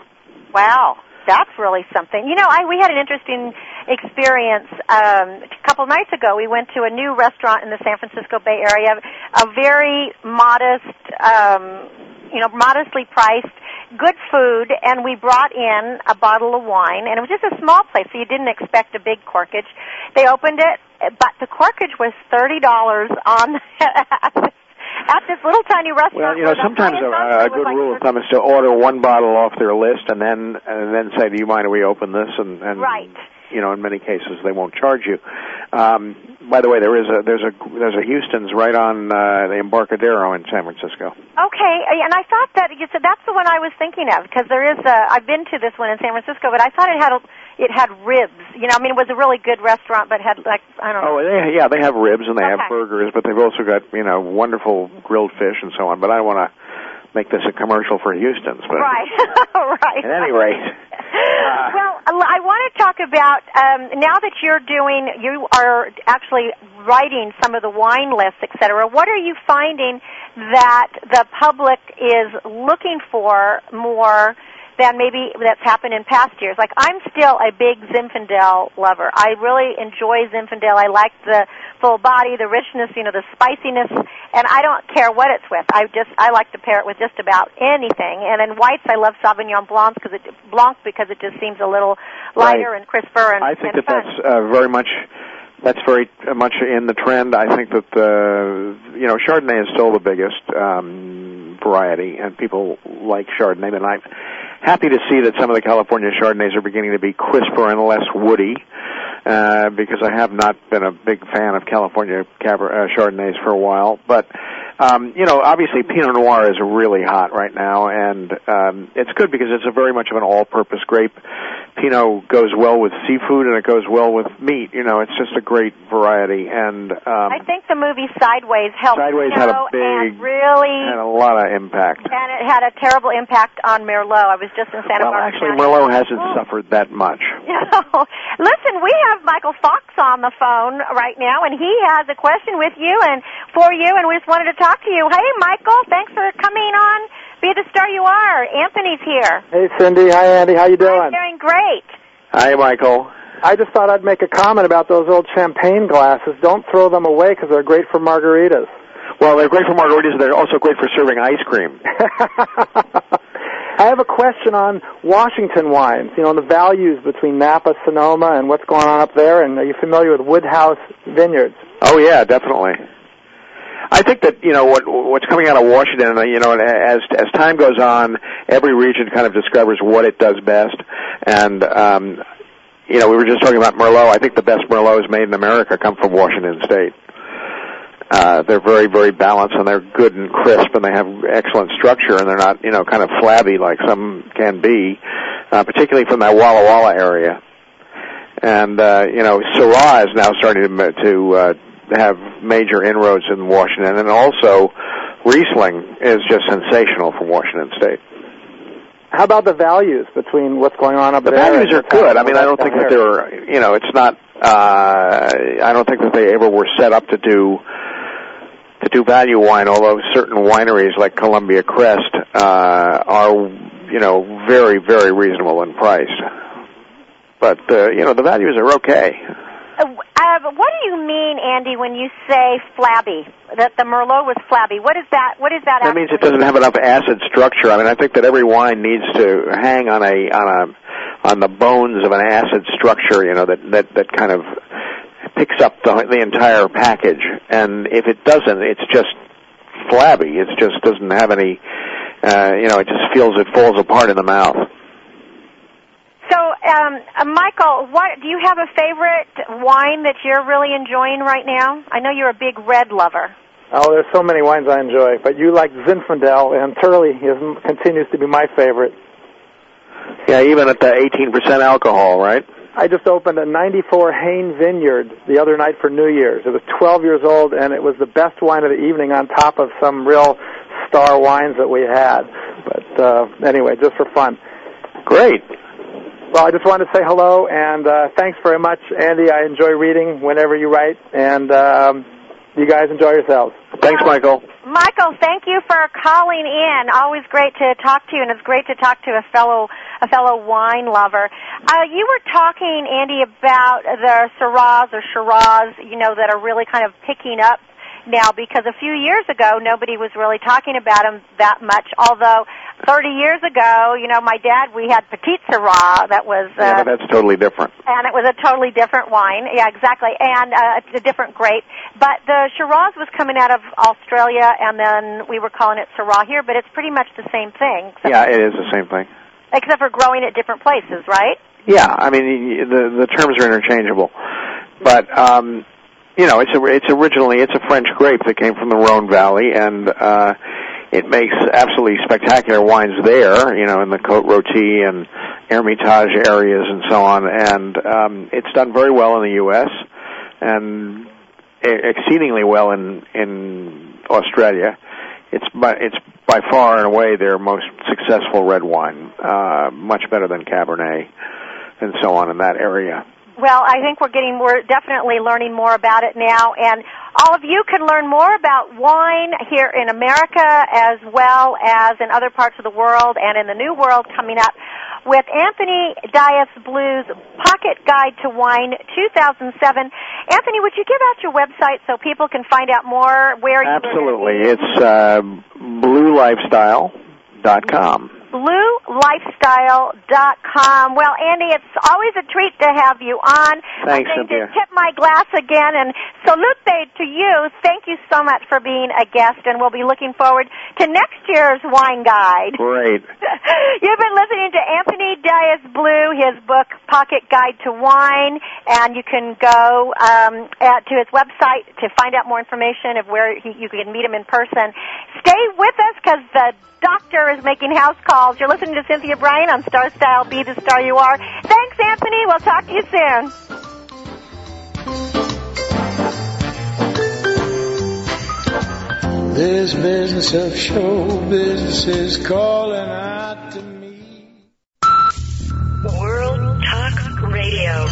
Wow, that's really something. You know, I we had an interesting experience um, a couple nights ago. We went to a new restaurant in the San Francisco Bay Area, a very modest, um, you know, modestly priced, good food, and we brought in a bottle of wine, and it was just a small place, so you didn't expect a big corkage. They opened it, but the corkage was thirty dollars on. At this little tiny restaurant. Well, you know, sometimes a, a good like rule of thumb is to order one bottle off their list, and then and then say, "Do you mind if we open this?" And, and Right. You know, in many cases they won't charge you. Um, by the way, there is a there's a there's a Houston's right on uh, the Embarcadero in San Francisco. Okay, and I thought that you said that's the one I was thinking of because there is a. I've been to this one in San Francisco, but I thought it had a, it had ribs. You know, I mean, it was a really good restaurant, but had like I don't know. Oh, they, yeah, they have ribs and they have burgers, but they've also got you know wonderful grilled fish and so on. But I want to make this a commercial for Houston's. But Right, right. at any rate, well, I want to talk about um, now that you're doing, you are actually writing some of the wine lists, et cetera. What are you finding that the public is looking for more than maybe that's happened in past years? Like I'm still a big Zinfandel lover. I really enjoy Zinfandel. I like the full body, the richness, you know, the spiciness, and I don't care what it's with. I just I like to pair it with just about anything. And then whites, I love Sauvignon Blanc because it Blanc because it just seems a little lighter Right. and crisper and I think and that fun. that's uh, very much that's very much in the trend. I think that the you know Chardonnay is still the biggest um, variety, and people like Chardonnay. And I'm happy to see that some of the California Chardonnays are beginning to be crisper and less woody. Uh, because I have not been a big fan of California Caber- uh, Chardonnays for a while, but um, you know, obviously Pinot Noir is really hot right now, and um, it's good because it's a very much of an all-purpose grape. Pinot goes well with seafood, and it goes well with meat. You know, it's just a great variety, and um, I think the movie Sideways helped Sideways had a Pinot and big- really had a lot of impact. and it had a terrible impact on Merlot. I was just in Santa Well, Barbara. actually, County. Merlot hasn't suffered that much. Listen, we have Michael Fox on the phone right now, and he has a question with you and for you, and we just wanted to talk to you. Hey, Michael, thanks for coming on. Be the star you are. Anthony's here. Hey Cindy, hi Andy, how you doing? I'm doing great. Hi, Michael. I just thought I'd make a comment about those old champagne glasses. Don't throw them away because they're great for margaritas. Well, they're great for margaritas. They're also great for serving ice cream. I have a question on Washington wines. You know, the values between Napa, Sonoma, and what's going on up there. And are you familiar with Woodhouse Vineyards? Oh yeah, definitely. I think that you know what what's coming out of Washington. uh, You know, as as time goes on, every region kind of discovers what it does best. And um, you know, we were just talking about Merlot. I think the best Merlots made in America come from Washington State. Uh, they're very, very balanced and they're good and crisp and they have excellent structure and they're not, you know, kind of flabby like some can be, uh, particularly from that Walla Walla area. And, uh, you know, Syrah is now starting to, to, uh, have major inroads in Washington and also Riesling is just sensational from Washington State. How about the values between what's going on up The there? The values are good. I mean, I don't think that they're, you know, it's not, uh, I don't think that they ever were set up to do, to do value wine, although certain wineries like Columbia Crest, uh, are, you know, very, very reasonable in price. But, uh, you know, the values are okay. Uh, uh, what do you mean, Andy, when you say flabby? That the Merlot was flabby. What is that? What is that? That means it doesn't have enough acid structure. I mean, I think that every wine needs to hang on a on a on the bones of an acid structure. You know that that that kind of picks up the the entire package. And if it doesn't, it's just flabby. It just doesn't have any. Uh, you know, it just feels it falls apart in the mouth. So, um, uh, Michael, what do you have a favorite wine that you're really enjoying right now? I know you're a big red lover. Oh, there's so many wines I enjoy, but you like Zinfandel, and Turley is, continues to be my favorite. Yeah, even at the 18% alcohol, right? I just opened a 94 Hayne Vineyard the other night for New Year's. It was 12 years old, and it was the best wine of the evening on top of some real star wines that we had. But uh, anyway, just for fun. Great. Well, Well, I just wanted to say hello and uh, thanks very much, Andy. I enjoy reading whenever you write, and um, you guys enjoy yourselves. Thanks, Michael. Michael, thank you for calling in. Always great to talk to you, and it's great to talk to a fellow a fellow wine lover. Uh, you were talking, Andy, about the Syrahs or Shiraz, you know, that are really kind of picking up now because a few years ago nobody was really talking about them that much. Although 30 years ago, you know, my dad we had Petite Sirah that was uh, yeah, that's totally different. and it was a totally different wine. Yeah, exactly, and uh, a different grape. But the Shiraz was coming out of Australia, and then we were calling it Syrah here. But it's pretty much the same thing, Yeah, it is the same thing. except for growing at different places, right? Yeah, I mean the the terms are interchangeable, but um, you know it's a, it's originally it's a French grape that came from the Rhone Valley, and uh, it makes absolutely spectacular wines there. You know, in the Côte Rôtie and Hermitage areas and so on, and um, it's done very well in the U.S. and exceedingly well in in Australia. It's by it's by far and away their most successful red wine, uh, much better than Cabernet and so on in that area. Well, I think we're getting, we're definitely learning more about it now, and all of you can learn more about wine here in America as well as in other parts of the world and in the New World coming up with Anthony Dias Blue's Pocket Guide to Wine 2007. Anthony, would you give out your website so people can find out more where you're Absolutely, it's uh, bluelifestyle.com. bluelifestyle.com. Well, Andy, it's always a treat to have you on. Thanks, I'm going to tip my glass again and salute to you. Thank you so much for being a guest, and we'll be looking forward to next year's wine guide. Great. You've been listening to Anthony Dias Blue, his book Pocket Guide to Wine, and you can go um, at, to his website to find out more information of where he, you can meet him in person. Stay with us because the doctor is making house calls. You're listening to Cynthia Brian on Star Style. Be the star you are. Thanks, Anthony. We'll talk to you soon. This business of show business is calling out to me. World Talk Radio.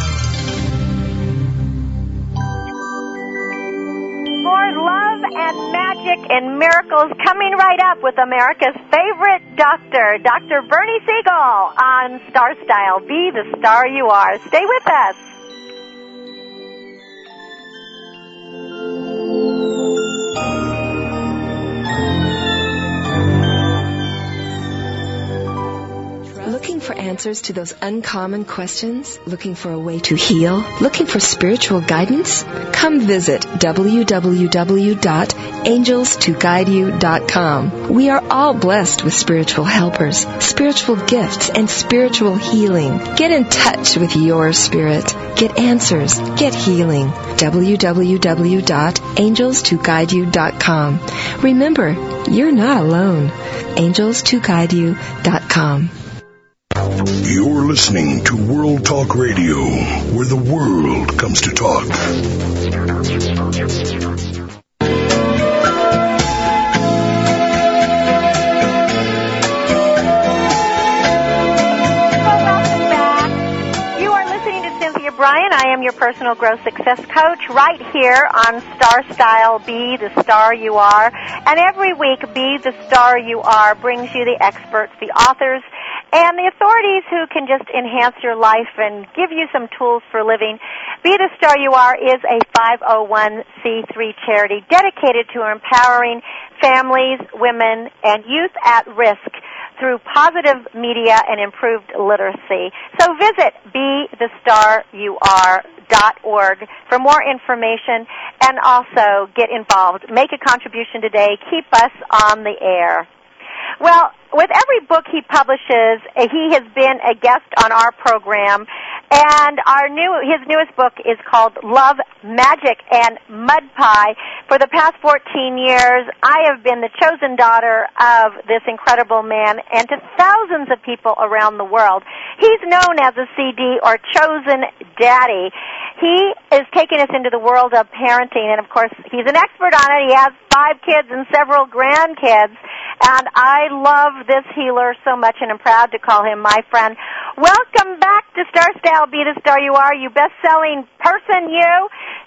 More love and magic and miracles coming right up with America's favorite doctor, Dr. Bernie Siegel on Star Style. Be the star you are. Stay with us. Looking for answers to those uncommon questions? Looking for a way to heal? Looking for spiritual guidance? Come visit www.angelstoguideyou.com. We are all blessed with spiritual helpers, spiritual gifts, and spiritual healing. Get in touch with your spirit. Get answers. Get healing. www.angelstoguideyou.com. Remember, you're not alone. angelstoguideyou.com. You're listening to World Talk Radio, where the world comes to talk. Welcome back. You are listening to Cynthia Brian. I am your personal growth success coach right here on Star Style Be the Star You Are. And every week, Be the Star You Are brings you the experts, the authors, and the authorities who can just enhance your life and give you some tools for living. Be the Star You Are is a 501c3 charity dedicated to empowering families, women, and youth at risk through positive media and improved literacy. So visit BeTheStarYouAre.org for more information and also get involved. Make a contribution today. Keep us on the air. Well, with every book he publishes, uh, he has been a guest on our program, and our new his newest book is called Love, Magic, and Mud Pie. For the past 14 years, I have been the chosen daughter of this incredible man and to thousands of people around the world. He's known as a CD or chosen daddy. He is taking us into the world of parenting and of course he's an expert on it. He has five kids and several grandkids. And I love this healer so much and I'm proud to call him my friend. Welcome back to Star Style Be the Star You Are, you best-selling person, you.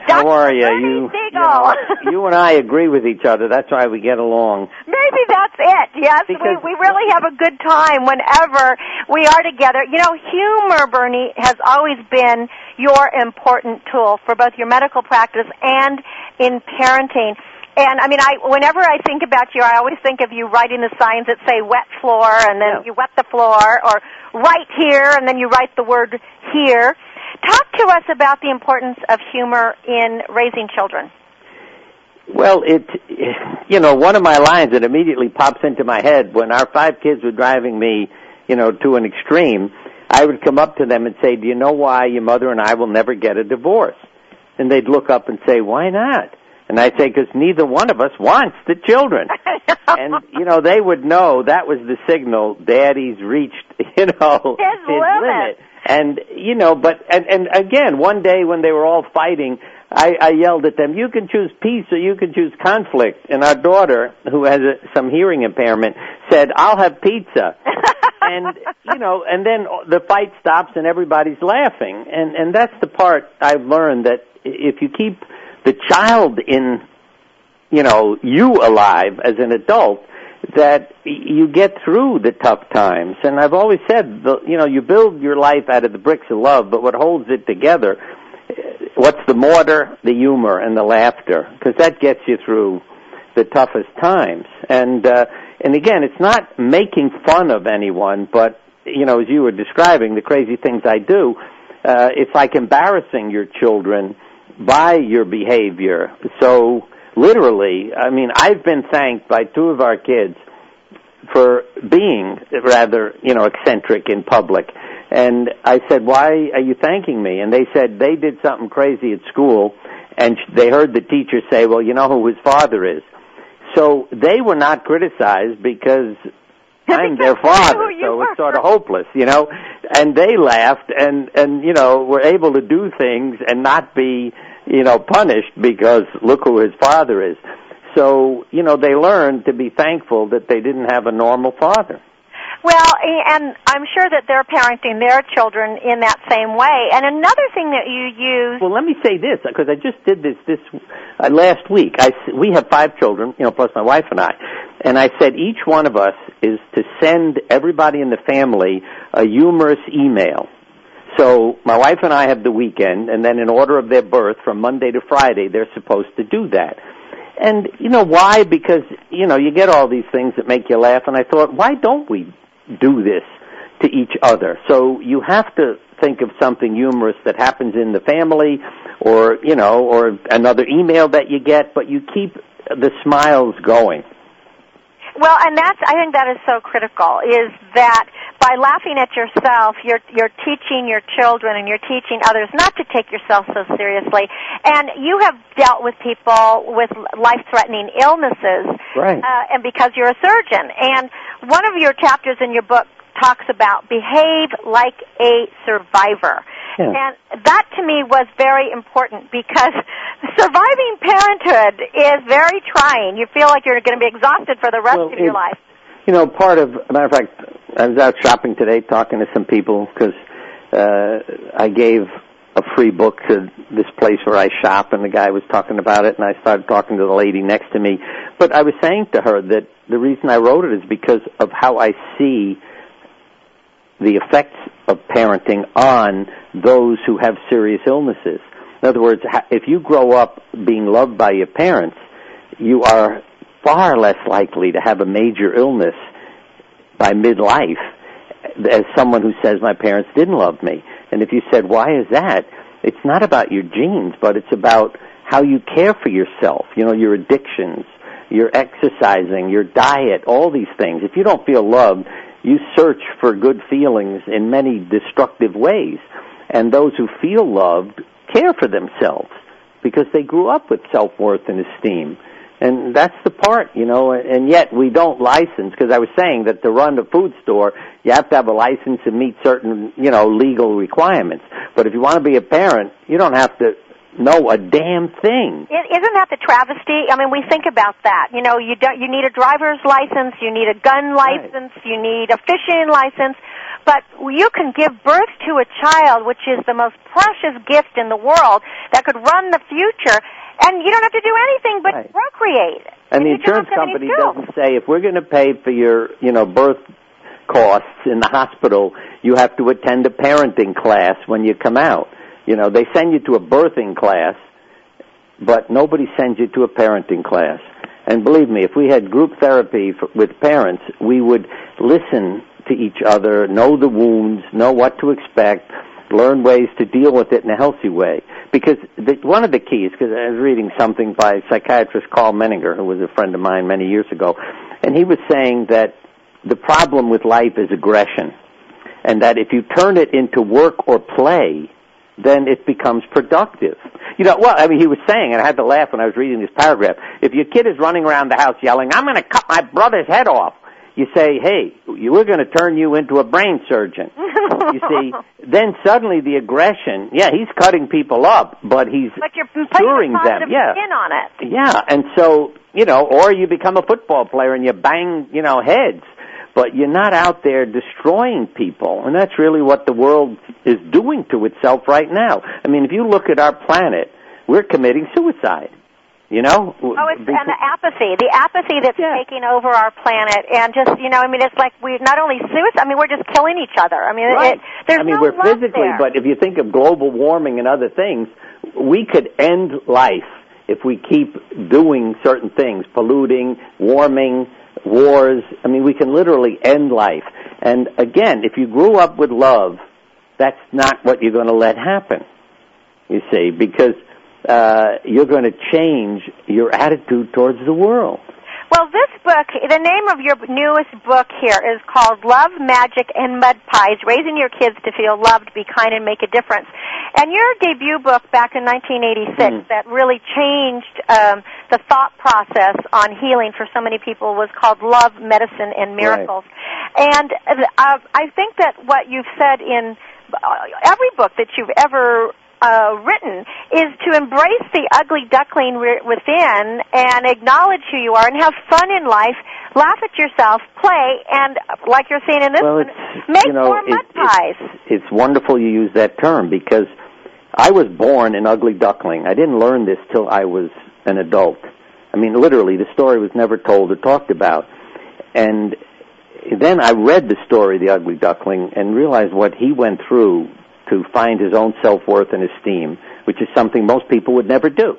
How are you? Bernie You, Siegel. you, know, you and I agree with each other. That's why we get along. Maybe that's it. Yes, we, Because- we really have a good time whenever we are together. You know, humor, Bernie, has always been your important tool for both your medical practice and in parenting. And I mean, I whenever I think about you, I always think of you writing the signs that say "wet floor" and then you wet the floor, or "right here" and then you write the word "here." Talk to us about the importance of humor in raising children. Well, it, you know, one of my lines that immediately pops into my head when our five kids were driving me, you know, to an extreme, I would come up to them and say, "Do you know why your mother and I will never get a divorce?" And they'd look up and say, "Why not?" And I'd say, "Because neither one of us wants the children." and you know, they would know that was the signal. Daddy's reached, you know, His limit. And you know, but and and again, one day when they were all fighting, I, I yelled at them, "You can choose peace or you can choose conflict." And our daughter, who has a, some hearing impairment, said, "I'll have pizza." and you know, and then the fight stops and everybody's laughing. And and that's the part I've learned that if you keep the child in, you know, you alive as an adult, that you get through the tough times. And I've always said, you know, you build your life out of the bricks of love, but what holds it together, what's the mortar? The humor and the laughter, because that gets you through the toughest times. And uh, and again, it's not making fun of anyone, but you know, as you were describing the crazy things I do, uh, it's like embarrassing your children by your behavior. So literally, I mean, I've been thanked by two of our kids for being rather, you know, eccentric in public. And I said, "Why are you thanking me?" And they said they did something crazy at school, and they heard the teacher say, "Well, you know who his father is." So they were not criticized because I'm their father, so it's sort of hopeless, you know. And they laughed and and you know were able to do things and not be you know punished because look who his father is. So you know they learned to be thankful that they didn't have a normal father. Well, and I'm sure that they're parenting their children in that same way. And another thing that you use. Well, let me say this because I just did this this uh, last week. I s- we have five children, you know, plus my wife and I, and I said each one of us is to send everybody in the family a humorous email. So my wife and I have the weekend, and then in order of their birth, from Monday to Friday, they're supposed to do that. And you know why? Because you know you get all these things that make you laugh, and I thought, why don't we do this to each other? So you have to think of something humorous that happens in the family, or you know, or another email that you get, but you keep the smiles going. Well, and that's I think that is so critical is that by laughing at yourself, you're you're teaching your children and you're teaching others not to take yourself so seriously. And you have dealt with people with life-threatening illnesses, Right. uh, and because you're a surgeon. And one of your chapters in your book talks about behave like a survivor. Yeah. And that to me was very important because surviving parenthood is very trying. You feel like you're going to be exhausted for the rest Well, of your it- life. You know, part of, matter of fact, I was out shopping today talking to some people because uh, I gave a free book to this place where I shop, and the guy was talking about it, and I started talking to the lady next to me. But I was saying to her that the reason I wrote it is because of how I see the effects of parenting on those who have serious illnesses. In other words, if you grow up being loved by your parents, you are far less likely to have a major illness by midlife as someone who says my parents didn't love me. And if you said, why is that? It's not about your genes, but it's about how you care for yourself, you know, your addictions, your exercising, your diet, all these things. If you don't feel loved, you search for good feelings in many destructive ways. And those who feel loved care for themselves. because they grew up with self-worth and esteem. And that's the part, you know, and yet we don't license, because I was saying that to run a food store, you have to have a license and meet certain, you know, legal requirements. But if you want to be a parent, you don't have to know a damn thing. Isn't that the travesty? I mean, we think about that. You know, you don't, you need a driver's license, you need a gun license, you need a fishing license, but you can give birth to a child, which is the most precious gift in the world, that could run the future, and you don't have to do anything but procreate. And the insurance company doesn't say if we're going to pay for your, you know, birth costs in the hospital, you have to attend a parenting class when you come out. You know, they send you to a birthing class, but nobody sends you to a parenting class. And believe me, if we had group therapy for, with parents, we would listen to each other, know the wounds, know what to expect, learn ways to deal with it in a healthy way. Because the, one of the keys, because I was reading something by psychiatrist Karl Menninger, who was a friend of mine many years ago, and he was saying that the problem with life is aggression, and that if you turn it into work or play, then it becomes productive. You know, well, I mean, he was saying, and I had to laugh when I was reading this paragraph. If your kid is running around the house yelling, "I'm going to cut my brother's head off," you say, "Hey, we're going to turn you into a brain surgeon." you see, then suddenly the aggression, yeah, he's cutting people up, but he's But you're curing them, yeah. spin on it. Yeah, and so, you know, or you become a football player and you bang, you know, heads, but you're not out there destroying people. And that's really what the world is doing to itself right now. I mean, if you look at our planet, we're committing suicide. You know? Oh, it's, and the apathy, the apathy that's taking over our planet, and just you know, I mean, it's like we're not only suicide. I mean, we're just killing each other. I mean, Right. it, there's I mean, no we're physically, there. but if you think of global warming and other things, we could end life if we keep doing certain things, polluting, warming, wars. I mean, we can literally end life. And again, if you grew up with love, that's not what you're going to let happen. You see, because uh, you're going to change your attitude towards the world. Well, this book, the name of your newest book here is called Love, Magic, and Mud Pies, Raising Your Kids to Feel Loved, Be Kind, and Make a Difference. And your debut book back in 1986 that really changed um, the thought process on healing for so many people was called Love, Medicine, and Miracles. And uh, I think that what you've said in uh, every book that you've ever uh, written is to embrace the ugly duckling ri- within and acknowledge who you are and have fun in life, laugh at yourself, play, and like you're saying in this Well, one, make you know, more it- mud pies. it's wonderful you use that term because I was born an ugly duckling. I didn't learn this till I was an adult. I mean, literally, the story was never told or talked about. And then I read the story, The Ugly Duckling, and realized what he went through to find his own self-worth and esteem, which is something most people would never do.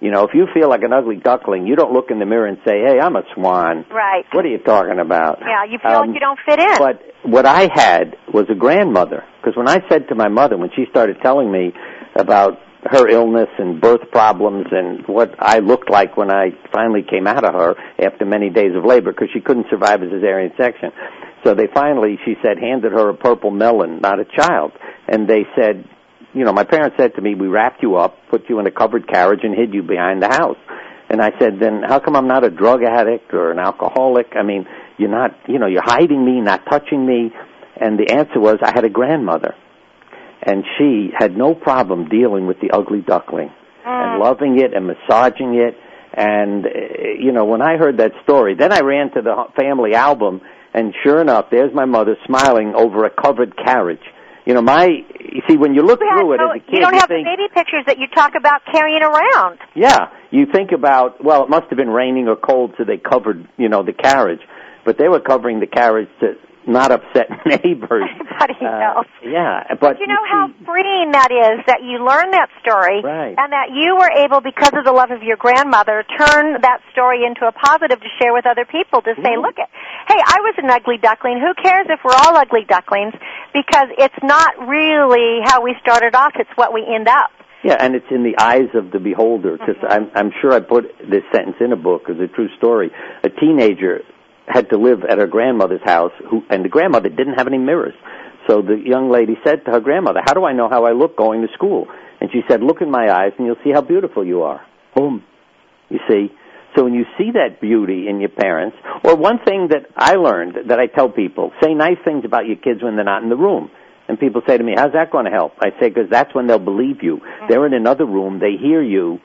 You know, if you feel like an ugly duckling, you don't look in the mirror and say, hey, I'm a swan. Right. What are you talking about? Yeah, you feel Um, like you don't fit in. But what I had was a grandmother. Because when I said to my mother, when she started telling me about her illness and birth problems and what I looked like when I finally came out of her after many days of labor, because she couldn't survive a cesarean section. So they finally, she said, handed her a purple melon, not a child. And they said, you know, my parents said to me, we wrapped you up, put you in a covered carriage, and hid you behind the house. And I said, then how come I'm not a drug addict or an alcoholic? I mean, you're not, you know, you're hiding me, not touching me. And the answer was, I had a grandmother. And she had no problem dealing with the ugly duckling and loving it and massaging it. And, uh, you know, when I heard that story, then I ran to the family album and sure enough, there's my mother smiling over a covered carriage. You know, my, you see, when you look had through it as a kid, you don't you have think, the baby pictures that you talk about carrying around. yeah, you think about, well, it must have been raining or cold, so they covered, you know, the carriage. But they were covering the carriage to not upset neighbors. Everybody uh, else. Yeah, but you know how freeing that is that you learn that story Right. and that you were able because of the love of your grandmother turn that story into a positive to share with other people to say mm-hmm. look at hey i was an ugly duckling who cares if we're all ugly ducklings because it's not really how we started off it's what we end up Yeah, and it's in the eyes of the beholder. Because mm-hmm. I'm, I'm sure I put this sentence in a book. as a true story. A teenager had to live at her grandmother's house, who, and the grandmother didn't have any mirrors. So the young lady said to her grandmother, "How do I know how I look going to school?" And she said, "Look in my eyes, and you'll see how beautiful you are." Boom. You see. So when you see that beauty in your parents, or one thing that I learned that I tell people, say nice things about your kids when they're not in the room. And people say to me, how's that going to help? I say, because that's when they'll believe you. They're in another room, they hear you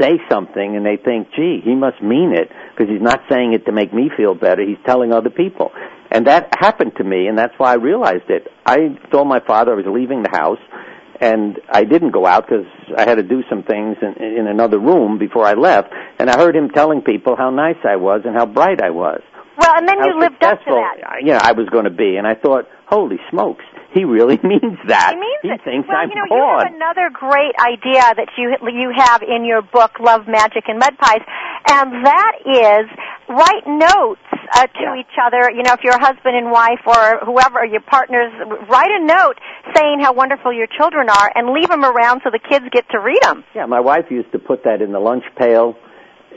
say something, and they think, gee, he must mean it, because he's not saying it to make me feel better, he's telling other people. And that happened to me, and that's why I realized it. I told my father I was leaving the house, and I didn't go out because I had to do some things in, in another room before I left, and I heard him telling people how nice I was and how bright I was. Well, and then how you lived up to that. You know, I was going to be, and I thought, holy smokes, he really means that. He means it. thinks well, I'm you know, broad. you have another great idea that you you have in your book, Love, Magic, and Mud Pies, and that is write notes uh, to each other. You know, if you're a husband and wife or whoever your partners, write a note saying how wonderful your children are, and leave them around so the kids get to read them. Yeah, my wife used to put that in the lunch pail,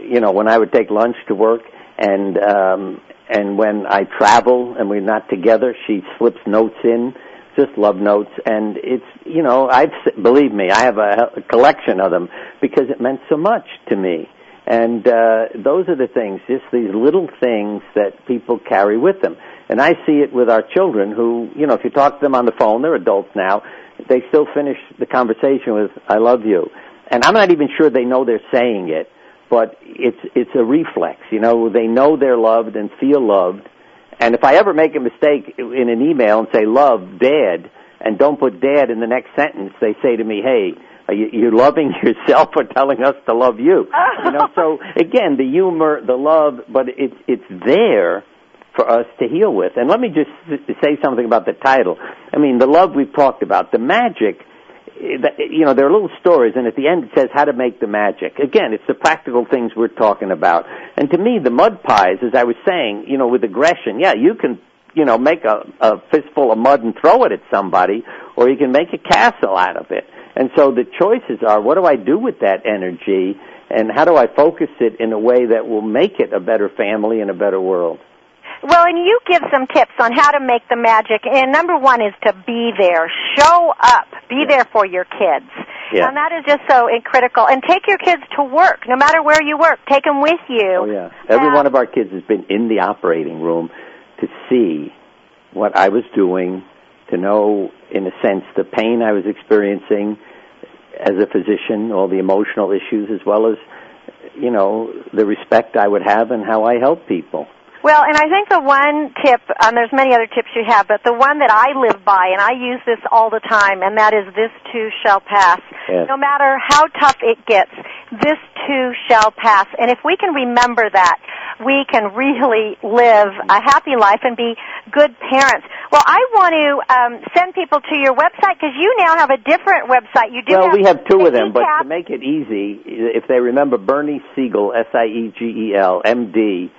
you know, when I would take lunch to work and um and when I travel and we're not together, she slips notes in, just love notes and it's, you know, I've believe me, I have a, a collection of them because it meant so much to me. And uh those are the things, just these little things that people carry with them. And I see it with our children who, you know, if you talk to them on the phone, they're adults now, they still finish the conversation with I love you. And I'm not even sure they know they're saying it, but it's it's a reflex. You know, they know they're loved and feel loved. And if I ever make a mistake in an email and say love dad and don't put dad in the next sentence, they say to me, "Hey, are you, you're loving yourself or telling us to love you?" you know, so again, the humor, the love, but it's it's there for us to heal with. And let me just s- say something about the title. I mean, the love we've talked about, the magic you know, there are little stories, and at the end it says how to make the magic. Again, it's the practical things we're talking about. And to me, the mud pies, as I was saying, you know, with aggression, yeah, you can, you know, make a, a fistful of mud and throw it at somebody, or you can make a castle out of it. And so the choices are, what do I do with that energy, and how do I focus it in a way that will make it a better family and a better world? Well, and you give some tips on how to make the magic. And number one is to be there. Show up. Be there for your kids. Yeah. And that is just so critical. And take your kids to work, no matter where you work. Take them with you. Oh yeah. Every one of our kids has been in the operating room to see what I was doing, to know, in a sense, the pain I was experiencing as a physician, all the emotional issues, as well as, you know, the respect I would have and how I help people. Well, and I think the one tip, um, there's many other tips you have, but the one that I live by, and I use this all the time, and that is this too shall pass. Yes. No matter how tough it gets, this too shall pass. And if we can remember that, we can really live a happy life and be good parents. Well, I want to um, send people to your website because you now have a different website. You do well, have we have two of them, but to make it easy, if they remember Bernie Siegel, S-I-E-G-E-L, M-D,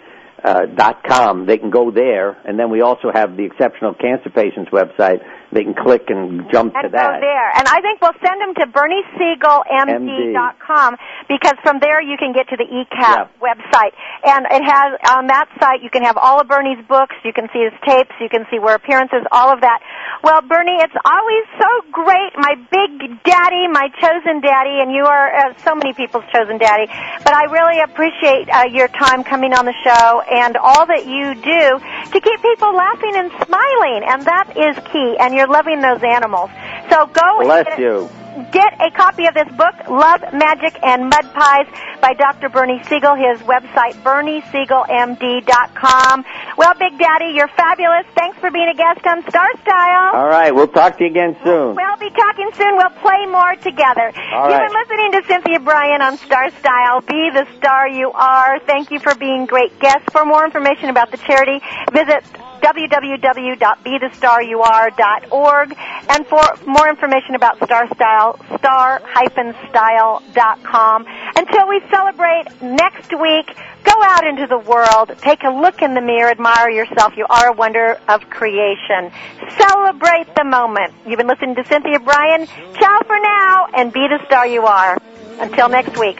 uh, dot com, they can go there, and then we also have the Exceptional Cancer Patients website. They can click and jump to and go that. there. And I think we'll send them to BernieSiegelMD.com because from there you can get to the ECAP website. And it has, on that site, you can have all of Bernie's books, you can see his tapes, you can see where appearances, all of that. Well, Bernie, it's always so great, my big daddy, my chosen daddy, and you are uh, so many people's chosen daddy. But I really appreciate uh, your time coming on the show and all that you do to keep people laughing and smiling, and that is key. And you're loving those animals. So go and Bless get, you. get a copy of this book, Love, Magic, and Mud Pies by Dr. Bernie Siegel. His website, BernieSiegelMD.com. Well, Big Daddy, you're fabulous. Thanks for being a guest on Star Style. All right, we'll talk to you again soon. We'll be talking soon. We'll play more together. All You've right. been listening to Cynthia Brian on Star Style. Be the star you are. Thank you for being great guests. For more information about the charity, visit www.bethestaryouare.org and for more information about Star Style, star-style.com. Until we celebrate next week, go out into the world, take a look in the mirror, admire yourself. You are a wonder of creation. Celebrate the moment. You've been listening to Cynthia Brian. Ciao for now and be the star you are. Until next week.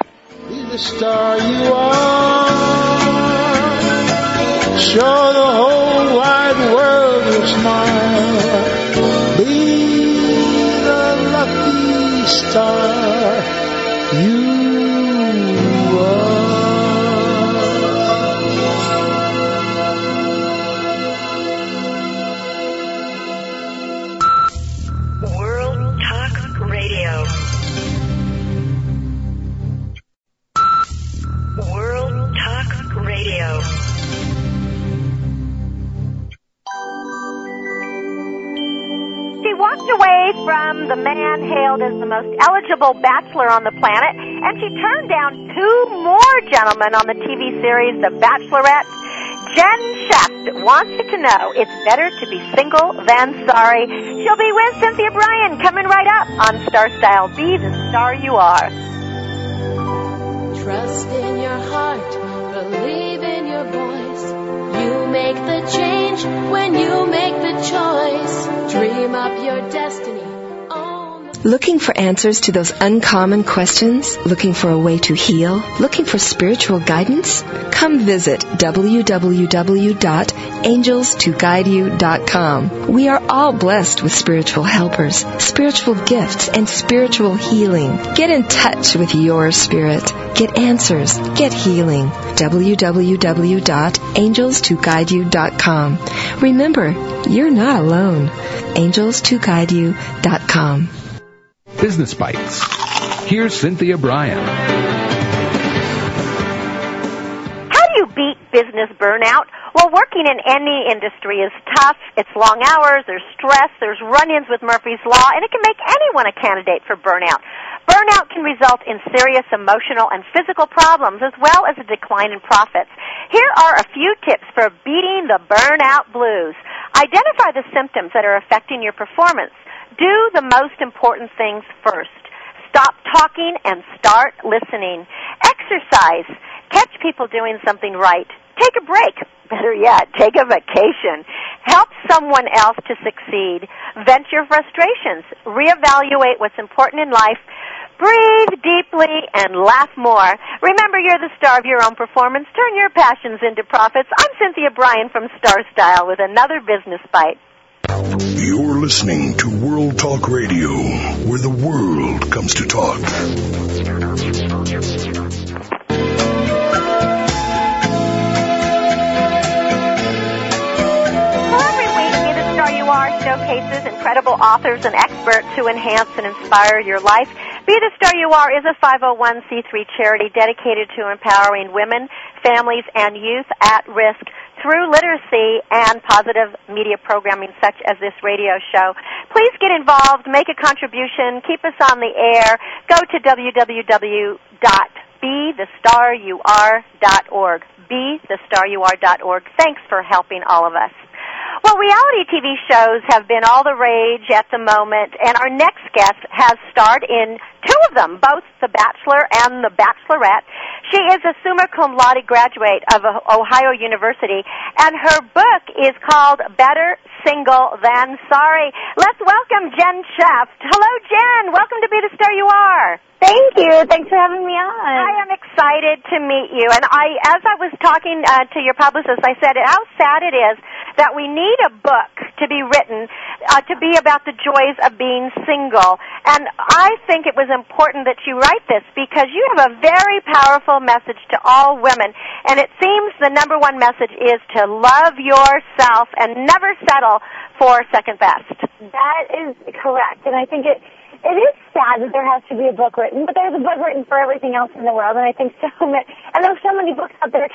Be the star you are. Sure the whole wide world will smile. Be the lucky star you walked away from the man hailed as the most eligible bachelor on the planet, and she turned down two more gentlemen on the TV series The Bachelorette. Jen Schefft wants you to know it's better to be single than sorry. She'll be with Cynthia Brian coming right up on Star Style. Be the star you are. Trust in your heart, believe in your voice. You make the change when you make the choice. Dream up your destiny. Looking for answers to those uncommon questions? Looking for a way to heal? Looking for spiritual guidance? Come visit www.angelstoguideyou.com. We are all blessed with spiritual helpers, spiritual gifts, and spiritual healing. Get in touch with your spirit. Get answers. Get healing. www.angelstoguideyou.com. Remember, you're not alone. angelstoguideyou.com. Business Bites. Here's Cynthia Brian. How do you beat business burnout? Well, working in any industry is tough. It's long hours, there's stress, there's run-ins with Murphy's Law, and it can make anyone a candidate for burnout. Burnout can result in serious emotional and physical problems as well as a decline in profits. Here are a few tips for beating the burnout blues. Identify the symptoms that are affecting your performance. Do the most important things first. Stop talking and start listening. Exercise. Catch people doing something right. Take a break. Better yet, take a vacation. Help someone else to succeed. Vent your frustrations. Reevaluate what's important in life. Breathe deeply and laugh more. Remember, you're the star of your own performance. Turn your passions into profits. I'm Cynthia Brian from Star Style with another business bite. You're listening to World Talk Radio, where the world comes to talk. Every week, the Star You Are showcases incredible authors and experts who enhance and inspire your life. Be the Star You Are is a 501c3 charity dedicated to empowering women, families, and youth at risk through literacy and positive media programming such as this radio show. Please get involved, make a contribution, keep us on the air. Go to www.bethestaryouare.org. Bethestaryouare.org. Thanks for helping all of us. Well, reality TV shows have been all the rage at the moment, and our next guest has starred in two of them, both The Bachelor and The Bachelorette. She is a summa cum laude graduate of Ohio University, and her book is called Better Single Than Sorry. Let's welcome Jen Schefft. Hello, Jen. Welcome to Be the Star You Are. Thank you. Thanks for having me on. I am excited to meet you. And I, as I was talking uh, to your publicist, I said how sad it is that we need a book to be written uh, to be about the joys of being single. And I think it was important that you write this because you have a very powerful message to all women. And it seems the number one message is to love yourself and never settle for second best. That is correct. And I think it it is sad that there has to be a book written, but there's a book written for everything else in the world, and I think so many, and there's so many books out there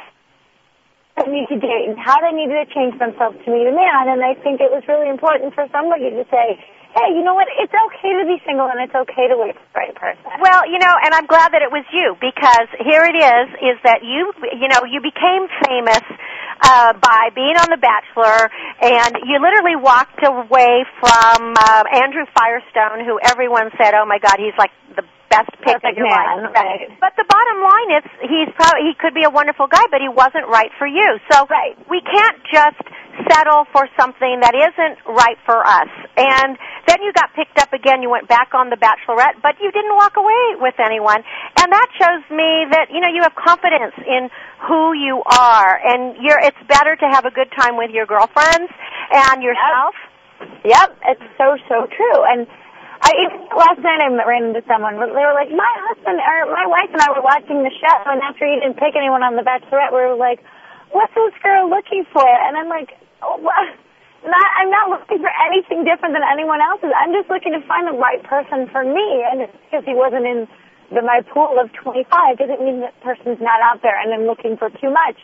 need to date and how they needed to change themselves to meet a man, and I think it was really important for somebody to say, hey, you know what, it's okay to be single and it's okay to wait for the right person. Well, you know, and I'm glad that it was you because here it is, is that you, you know, you became famous uh, by being on The Bachelor, and you literally walked away from uh, Andrew Firestone, who everyone said, "Oh my God, he's like the best pick of your man, life." right. But the bottom line is, he's probably he could be a wonderful guy, but he wasn't right for you. So right. we can't just settle for something that isn't right for us. And then you got picked up again. You went back on The Bachelorette, but you didn't walk away with anyone. And that shows me that you know you have confidence in who you are, and you're. It's better to have a good time with your girlfriends and yourself. Yep, it's so so true. And I last night I ran into someone. They were like, my husband or my wife and I were watching the show, and after he didn't pick anyone on the Bachelorette, we were like, what's this girl looking for? And I'm like, oh, what? Not, I'm not looking for anything different than anyone else's. I'm just looking to find the right person for me. And it's because he wasn't in the, my pool of 25 doesn't mean that person's not out there and I'm looking for too much.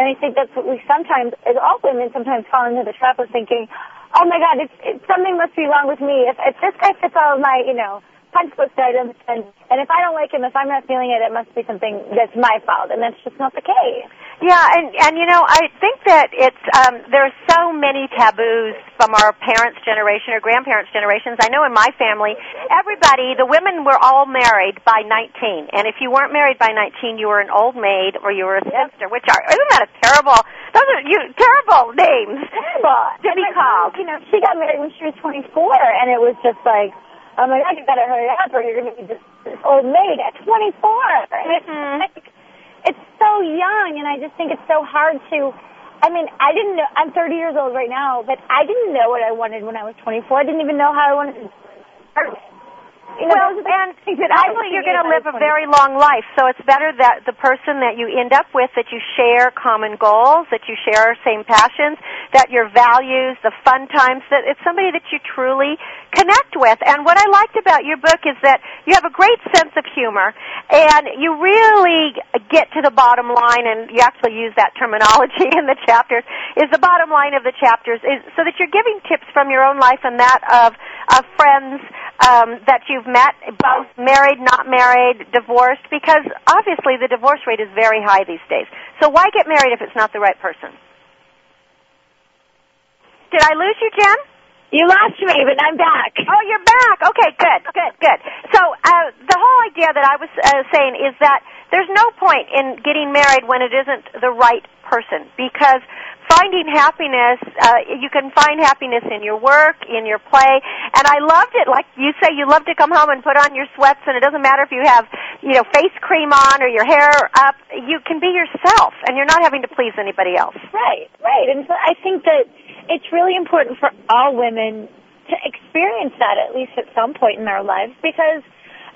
And I think that's what we sometimes, as all women, sometimes fall into the trap of thinking, oh my God, it's, it's something must be wrong with me. If, if this guy fits all of my, you know, punch list items, and and if I don't like him, if I'm not feeling it, it must be something that's my fault, and that's just not the case. Yeah, and and you know, I think that it's um there's so many taboos from our parents' generation or grandparents' generations. I know in my family, everybody, the women were all married by 19, and if you weren't married by 19, you were an old maid or you were a spinster, which are isn't that a terrible? Those are you terrible names. Terrible to called. You know, she got married when she was 24, and it was just like. Oh my God! You better hurry up, or you're going to be this, this old maid at 24. And it's, mm-hmm. like, it's so young, and I just think it's so hard to. I mean, I didn't know. I'm 30 years old right now, but I didn't know what I wanted when I was 24. I didn't even know how I wanted to. Well, those are the and I hopefully you're going to live a very long life. So it's better that the person that you end up with, that you share common goals, that you share same passions, that your values, the fun times, that it's somebody that you truly connect with. And what I liked about your book is that you have a great sense of humor, and you really get to the bottom line, and you actually use that terminology in the chapters, is the bottom line of the chapters, is so that you're giving tips from your own life and that of, of friends um, that you've met, both married, not married, divorced, because obviously the divorce rate is very high these days. So why get married if it's not the right person? Did I lose you, Jen? You lost me, but I'm back. Oh, you're back. Okay, good, good, good. So uh, the whole idea that I was uh, saying is that there's no point in getting married when it isn't the right person because finding happiness, uh, you can find happiness in your work, in your play, and I loved it. Like you say, you love to come home and put on your sweats, and it doesn't matter if you have, you know, face cream on or your hair up. You can be yourself, and you're not having to please anybody else. Right, right. And so I think that it's really important for all women to experience that at least at some point in their lives because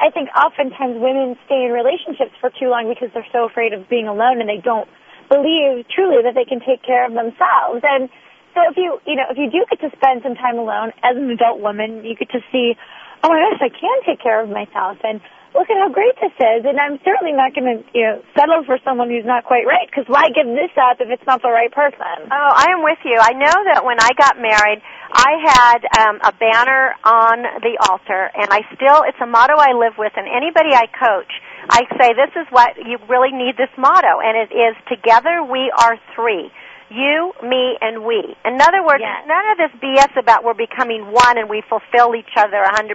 I think oftentimes women stay in relationships for too long because they're so afraid of being alone and they don't believe truly that they can take care of themselves. And so if you, you know, if you do get to spend some time alone as an adult woman, you get to see, oh my gosh, I can take care of myself and look at how great this is. And I'm certainly not going to, you know, settle for someone who's not quite right because why give this up if it's not the right person? Oh, I am with you. I know that when I got married, I had um, a banner on the altar, and I still, it's a motto I live with, and anybody I coach, I say this is what you really need this motto, and it is together we are three. You, me, and we. In other words, Yes. none of this BS about we're becoming one and we fulfill each other a 100%.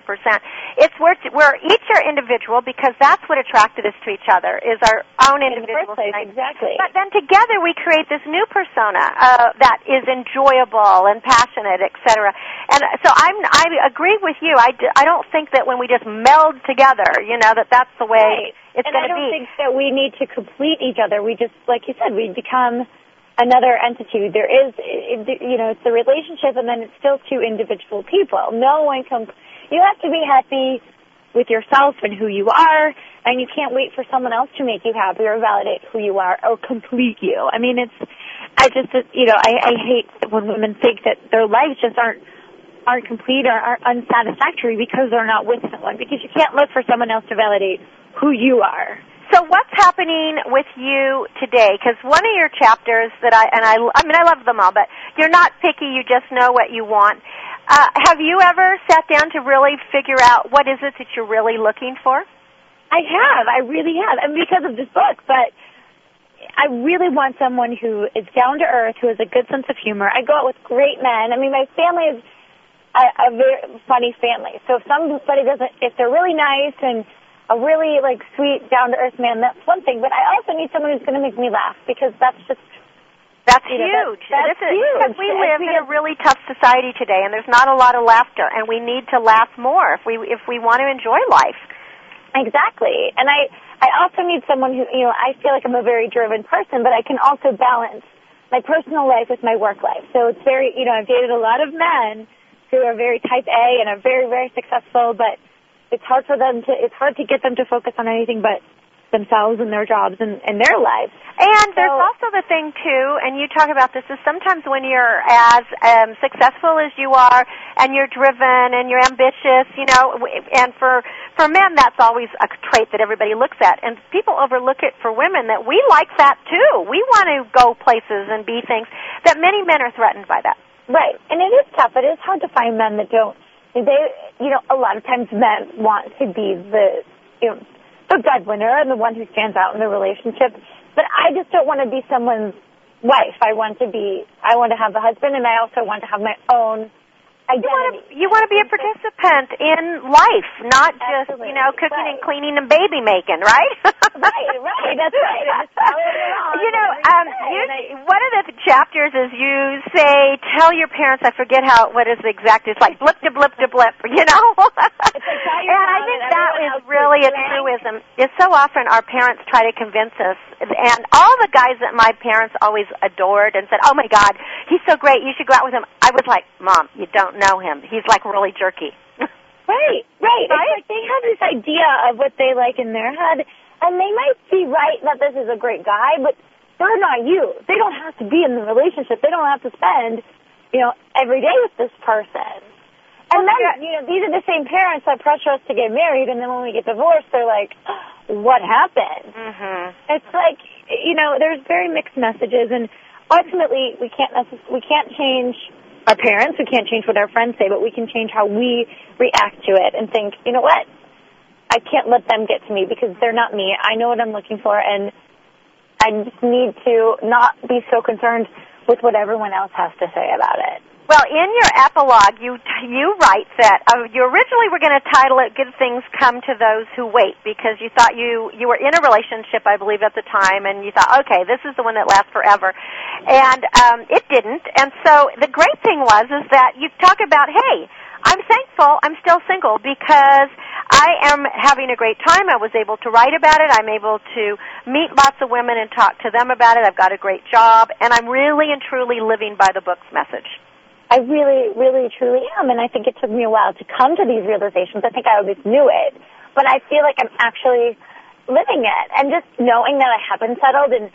It's we're, we're each are individual because that's what attracted us to each other is our own In individual place, exactly. But then together we create this new persona uh, that is enjoyable and passionate, etc. And so I'm I agree with you. I, d- I don't think that when we just meld together, you know, that that's the way Right. it's and going I don't be. think that we need to complete each other. We just, like you said, we become another entity. There is, you know, it's the relationship, and then it's still two individual people. No one can. You have to be happy with yourself and who you are, and you can't wait for someone else to make you happy or validate who you are or complete you. I mean, it's. I just, you know, I, I hate when women think that their lives just aren't aren't complete or aren't unsatisfactory because they're not with someone. Because you can't look for someone else to validate who you are. So what's happening with you today? Because one of your chapters that I and I, I mean I love them all, but you're not picky. You just know what you want. Uh, have you ever sat down to really figure out what is it that you're really looking for? I have. I really have. And because of this book, but I really want someone who is down to earth, who has a good sense of humor. I go out with great men. I mean, my family is a, a very funny family. So if somebody doesn't, if they're really nice and a really like sweet, down to earth man, that's one thing. But I also need someone who's going to make me laugh because that's just That's You know, huge. that's- that's This is- huge. Because we live in a really tough society today, and there's not a lot of laughter, and we need to laugh more if we if we want to enjoy life. Exactly. And I, I also need someone who, you know, I feel like I'm a very driven person, but I can also balance my personal life with my work life. So it's very, you know, I've dated a lot of men who are very type A and are very, very successful, but it's hard for them to, it's hard to get them to focus on anything but themselves and their jobs and, and their lives. And there's also the thing too, and you talk about this, is sometimes when you're as um, successful as you are, and you're driven and you're ambitious, you know, and for for men that's always a trait that everybody looks at, and people overlook it for women that we like that too. We want to go places and be things that many men are threatened by that. Right, and it is tough. It is hard to find men that don't. They, you know, a lot of times men want to be the, you know, the breadwinner and the one who stands out in the relationship. But I just don't want to be someone's wife. I want to be. I want to have a husband, and I also want to have my own identity. You want to be a participant in life, not just you know cooking and cleaning and baby making, right? right, right. That's right. And just following along You know, um, you, one of the chapters is you say, tell your parents. I forget how what is the exact. It's like blip to blip to blip. You know. and I think that is really a truism. Is so often our parents try to convince us, and all the guys that my parents always adored and said, "Oh my God, he's so great. You should go out with him." I was like, "Mom, you don't know him. He's like really jerky." Right, right. It's like they have this idea of what they like in their head, and they might be right that this is a great guy, but they're not you. They don't have to be in the relationship. They don't have to spend, you know, every day with this person. And then, you know, these are the same parents that pressure us to get married, and then when we get divorced, they're like, what happened? Mm-hmm. It's like, you know, there's very mixed messages, and ultimately, we can't necess- we can't change our parents, we can't change what our friends say, but we can change how we react to it and think, you know what? I can't let them get to me because they're not me. I know what I'm looking for, and I just need to not be so concerned with what everyone else has to say about it. Well, in your epilogue, you you write that uh, you originally were going to title it "Good Things Come to Those Who Wait" because you thought you you were in a relationship, I believe, at the time, and you thought, okay, this is the one that lasts forever, and um, it didn't. And so the great thing was is that you talk about, hey, I'm thankful I'm still single because I am having a great time. I was able to write about it. I'm able to meet lots of women and talk to them about it. I've got a great job, and I'm really and truly living by the book's message. I really, really, truly am, and I think it took me a while to come to these realizations. I think I always knew it, but I feel like I'm actually living it, and just knowing that I have been settled, and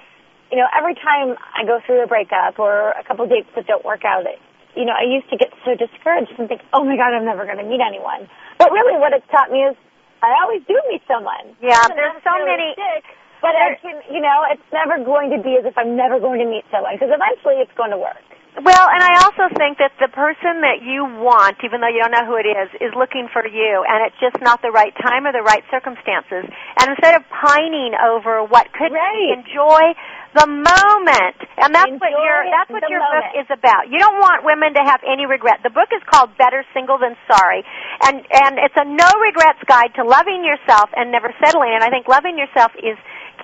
you know, every time I go through a breakup or a couple of dates that don't work out, it, you know, I used to get so discouraged and think, oh my god, I'm never going to meet anyone. But really, what it's taught me is I always do meet someone. Yeah, Doesn't there's so many- stick, but I can, you know, it's never going to be as if I'm never going to meet someone because eventually it's going to work. Well, and I also think that the person that you want, even though you don't know who it is, is looking for you, and it's just not the right time or the right circumstances. And instead of pining over what could be, enjoy the moment. And that's what your that's what your book is about. You don't want women to have any regret. The book is called Better Single Than Sorry, and and it's a no regrets guide to loving yourself and never settling. And I think loving yourself is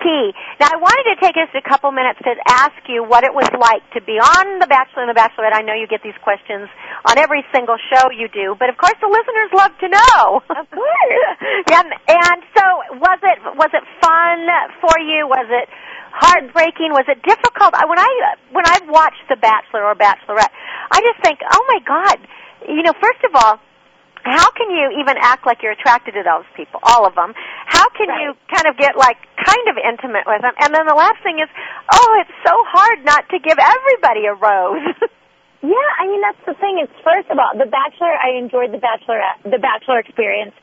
key. Now, I wanted to take just a couple minutes to ask you what it was like to be on The Bachelor and The Bachelorette. I know you get these questions on every single show you do, but of course the listeners love to know. Of course. and, and so, was it was it fun for you? Was it heartbreaking? Was it difficult? When I when I've watched The Bachelor or Bachelorette, I just think, oh my God, you know, first of all, how can you even act like you're attracted to those people, all of them? How can you kind of get like kind of intimate with them? And then the last thing is, oh, it's so hard not to give everybody a rose. Yeah, I mean that's the thing. It's first of all, The Bachelor. I enjoyed the Bachelor, the Bachelor experience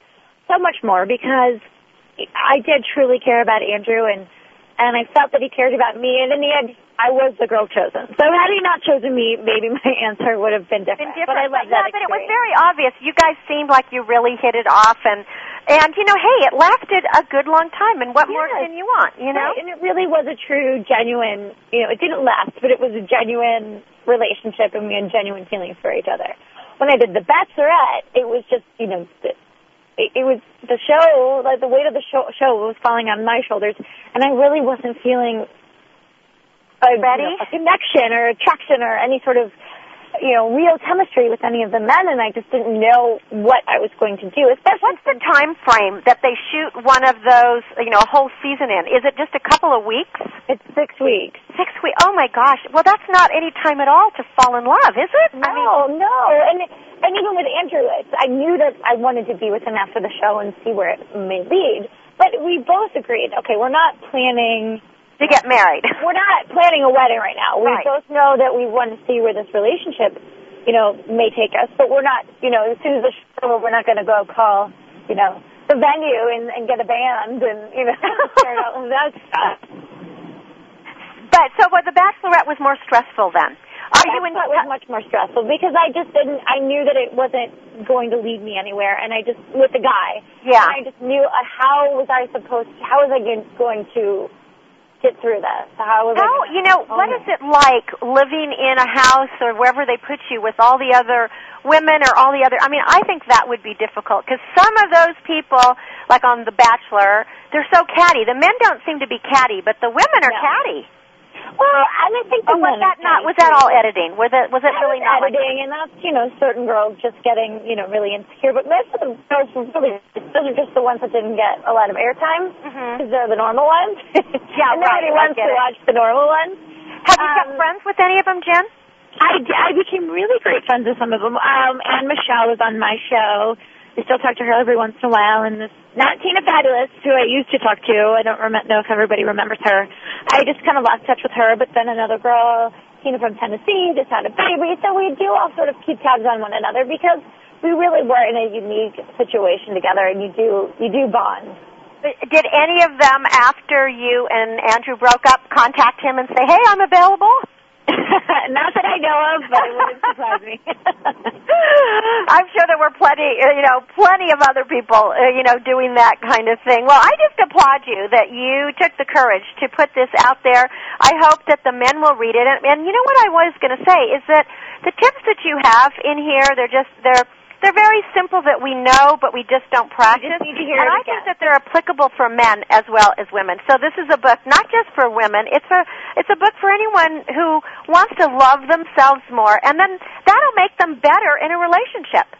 so much more because I did truly care about Andrew, and and I felt that he cared about me. And in the end, I was the girl chosen. So had he not chosen me, maybe my answer would have been different. But I love yeah, that but it was very obvious. You guys seemed like you really hit it off, and and you know, hey, it lasted a good long time. And what more can you want? You know, Right, and it really was a true, genuine. You know, it didn't last, but it was a genuine relationship, and we had genuine feelings for each other. When I did The Bachelorette, it was just, you know, it, it was the show, like the weight of the show, show was falling on my shoulders, and I really wasn't feeling a, you know, a connection or attraction or any sort of you know, real chemistry with any of the men, and I just didn't know what I was going to do. Especially What's the time frame that they shoot one of those, you know, a whole season in? Is it just a couple of weeks? It's six weeks. Six weeks. Oh my gosh. Well, that's not any time at all to fall in love, is it? No, I mean, no, and and even with Andrew, it's, I knew that I wanted to be with him after the show and see where it may lead. But we both agreed, okay, we're not planning to get married. we're not planning a wedding right now. We Right. both know that we want to see where this relationship, you know, may take us. But we're not, you know, as soon as the over, we're not going to go call, you know, the venue and, and get a band and, you know, start all of that stuff. But so, well, the Bachelorette was more stressful then. Are you in? That was much more stressful because I just didn't. I knew that it wasn't going to lead me anywhere, and I just with the guy. Yeah. I just knew uh, how was I supposed? to, How was I going to get through this? How How you know what is it like living in a house or wherever they put you with all the other women or all the other? I mean, I think that would be difficult because some of those people, like on The Bachelor, they're so catty. The men don't seem to be catty, but the women are No. catty. Well, I and I think Or was that not? Was that all editing? Was it? Was it That really was not? like editing, and that's you know certain girls just getting you know really insecure. But most of the girls were really those are just the ones that didn't get a lot of airtime because they're the normal ones. Yeah, and nobody right, I wants to it. watch the normal ones. Have you kept Um, friends with any of them, Jen? I, I became really great friends with some of them. Um, and Michelle was on my show. I still talk to her every once in a while. And this, not Tina Fabulous, who I used to talk to. I don't rem- know if everybody remembers her. I just kind of lost touch with her. But then another girl, Tina from Tennessee, just had a baby. So we do all sort of keep tabs on one another because we really were in a unique situation together, and you do you do bond. Did any of them, after you and Andrew broke up, contact him and say, "Hey, I'm available"? Not that I know of, but it wouldn't surprise me. I'm sure there were plenty, uh, you know, plenty of other people, uh, you know, doing that kind of thing. Well, I just applaud you that you took the courage to put this out there. I hope that the men will read it. And, and you know what I was going to say is that the tips that you have in here, they're just they're they're very simple that we know, but we just don't practice. hear and I again. think that they're applicable for men as well as women. So this is a book not just for women. It's a it's a book for anyone who wants to love themselves more, and then that'll make them better in a relationship.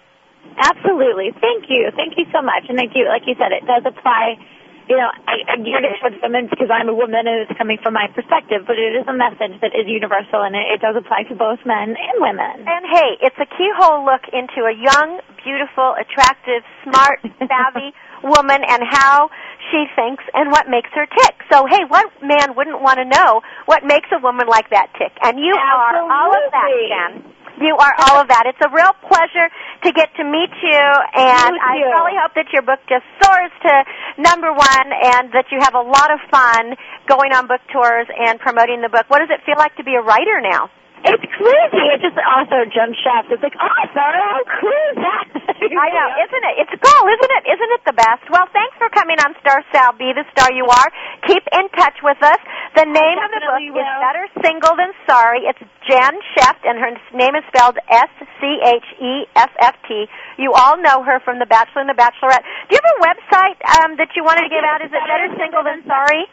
Absolutely. Thank you. Thank you so much. And I do, like you said, it does apply. You know, I, I geared it towards women because I'm a woman and it's coming from my perspective, but it is a message that is universal and it, it does apply to both men and women. And hey, it's a keyhole look into a young, beautiful, attractive, smart, savvy woman and how she thinks and what makes her tick. So hey, what man wouldn't want to know what makes a woman like that tick? And you are all of that, Absolutely. Jen. You are all of that. It's a real pleasure to get to meet you, and You I really hope that your book just soars to number one, and that you have a lot of fun going on book tours and promoting the book. What does it feel like to be a writer now? It's crazy. It just also jumps shaft. It's like, oh, sorry, how cool is that? I know, isn't it? It's cool, isn't it? Isn't it the best? Well, thanks for coming on Star Style. Be the star you are. Keep in touch with us. The name of the book definitely is. Better Single Than Sorry. It's Jen Schefft, and her name is spelled S C H E F F T. You all know her from The Bachelor and The Bachelorette. Do you have a website um, that you wanted to give out? Is it Better Single Than Sorry?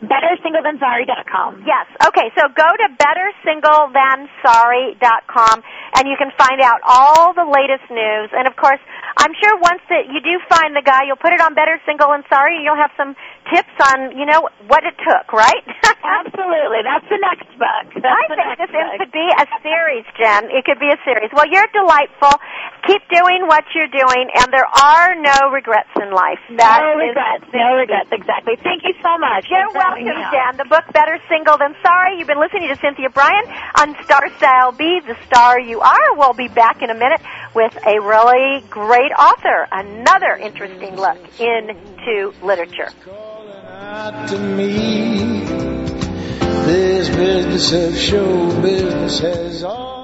BetterSingleThanSorry.com. Yes. Okay, so go to bettersinglethansorry.com and you can find out all the latest news. And of course, I'm sure once that you do find the guy, you'll put it on Better Single and Sorry and you'll have some tips on, you know, what it took, right? Absolutely. That's the next book. That's I think this book. could be a series, Jen. It could be a series. Well, you're delightful. Keep doing what you're doing, and there are no regrets in life. That no is- regrets. No regrets. Exactly. Thank you so much. You're Thanks for having welcome. Jan. The book Better Single Than Sorry. You've been listening to Cynthia Brian on Star Style Be the Star You Are. We'll be back in a minute with a really great author. Another interesting look into literature. Out to me. This business of show business has all.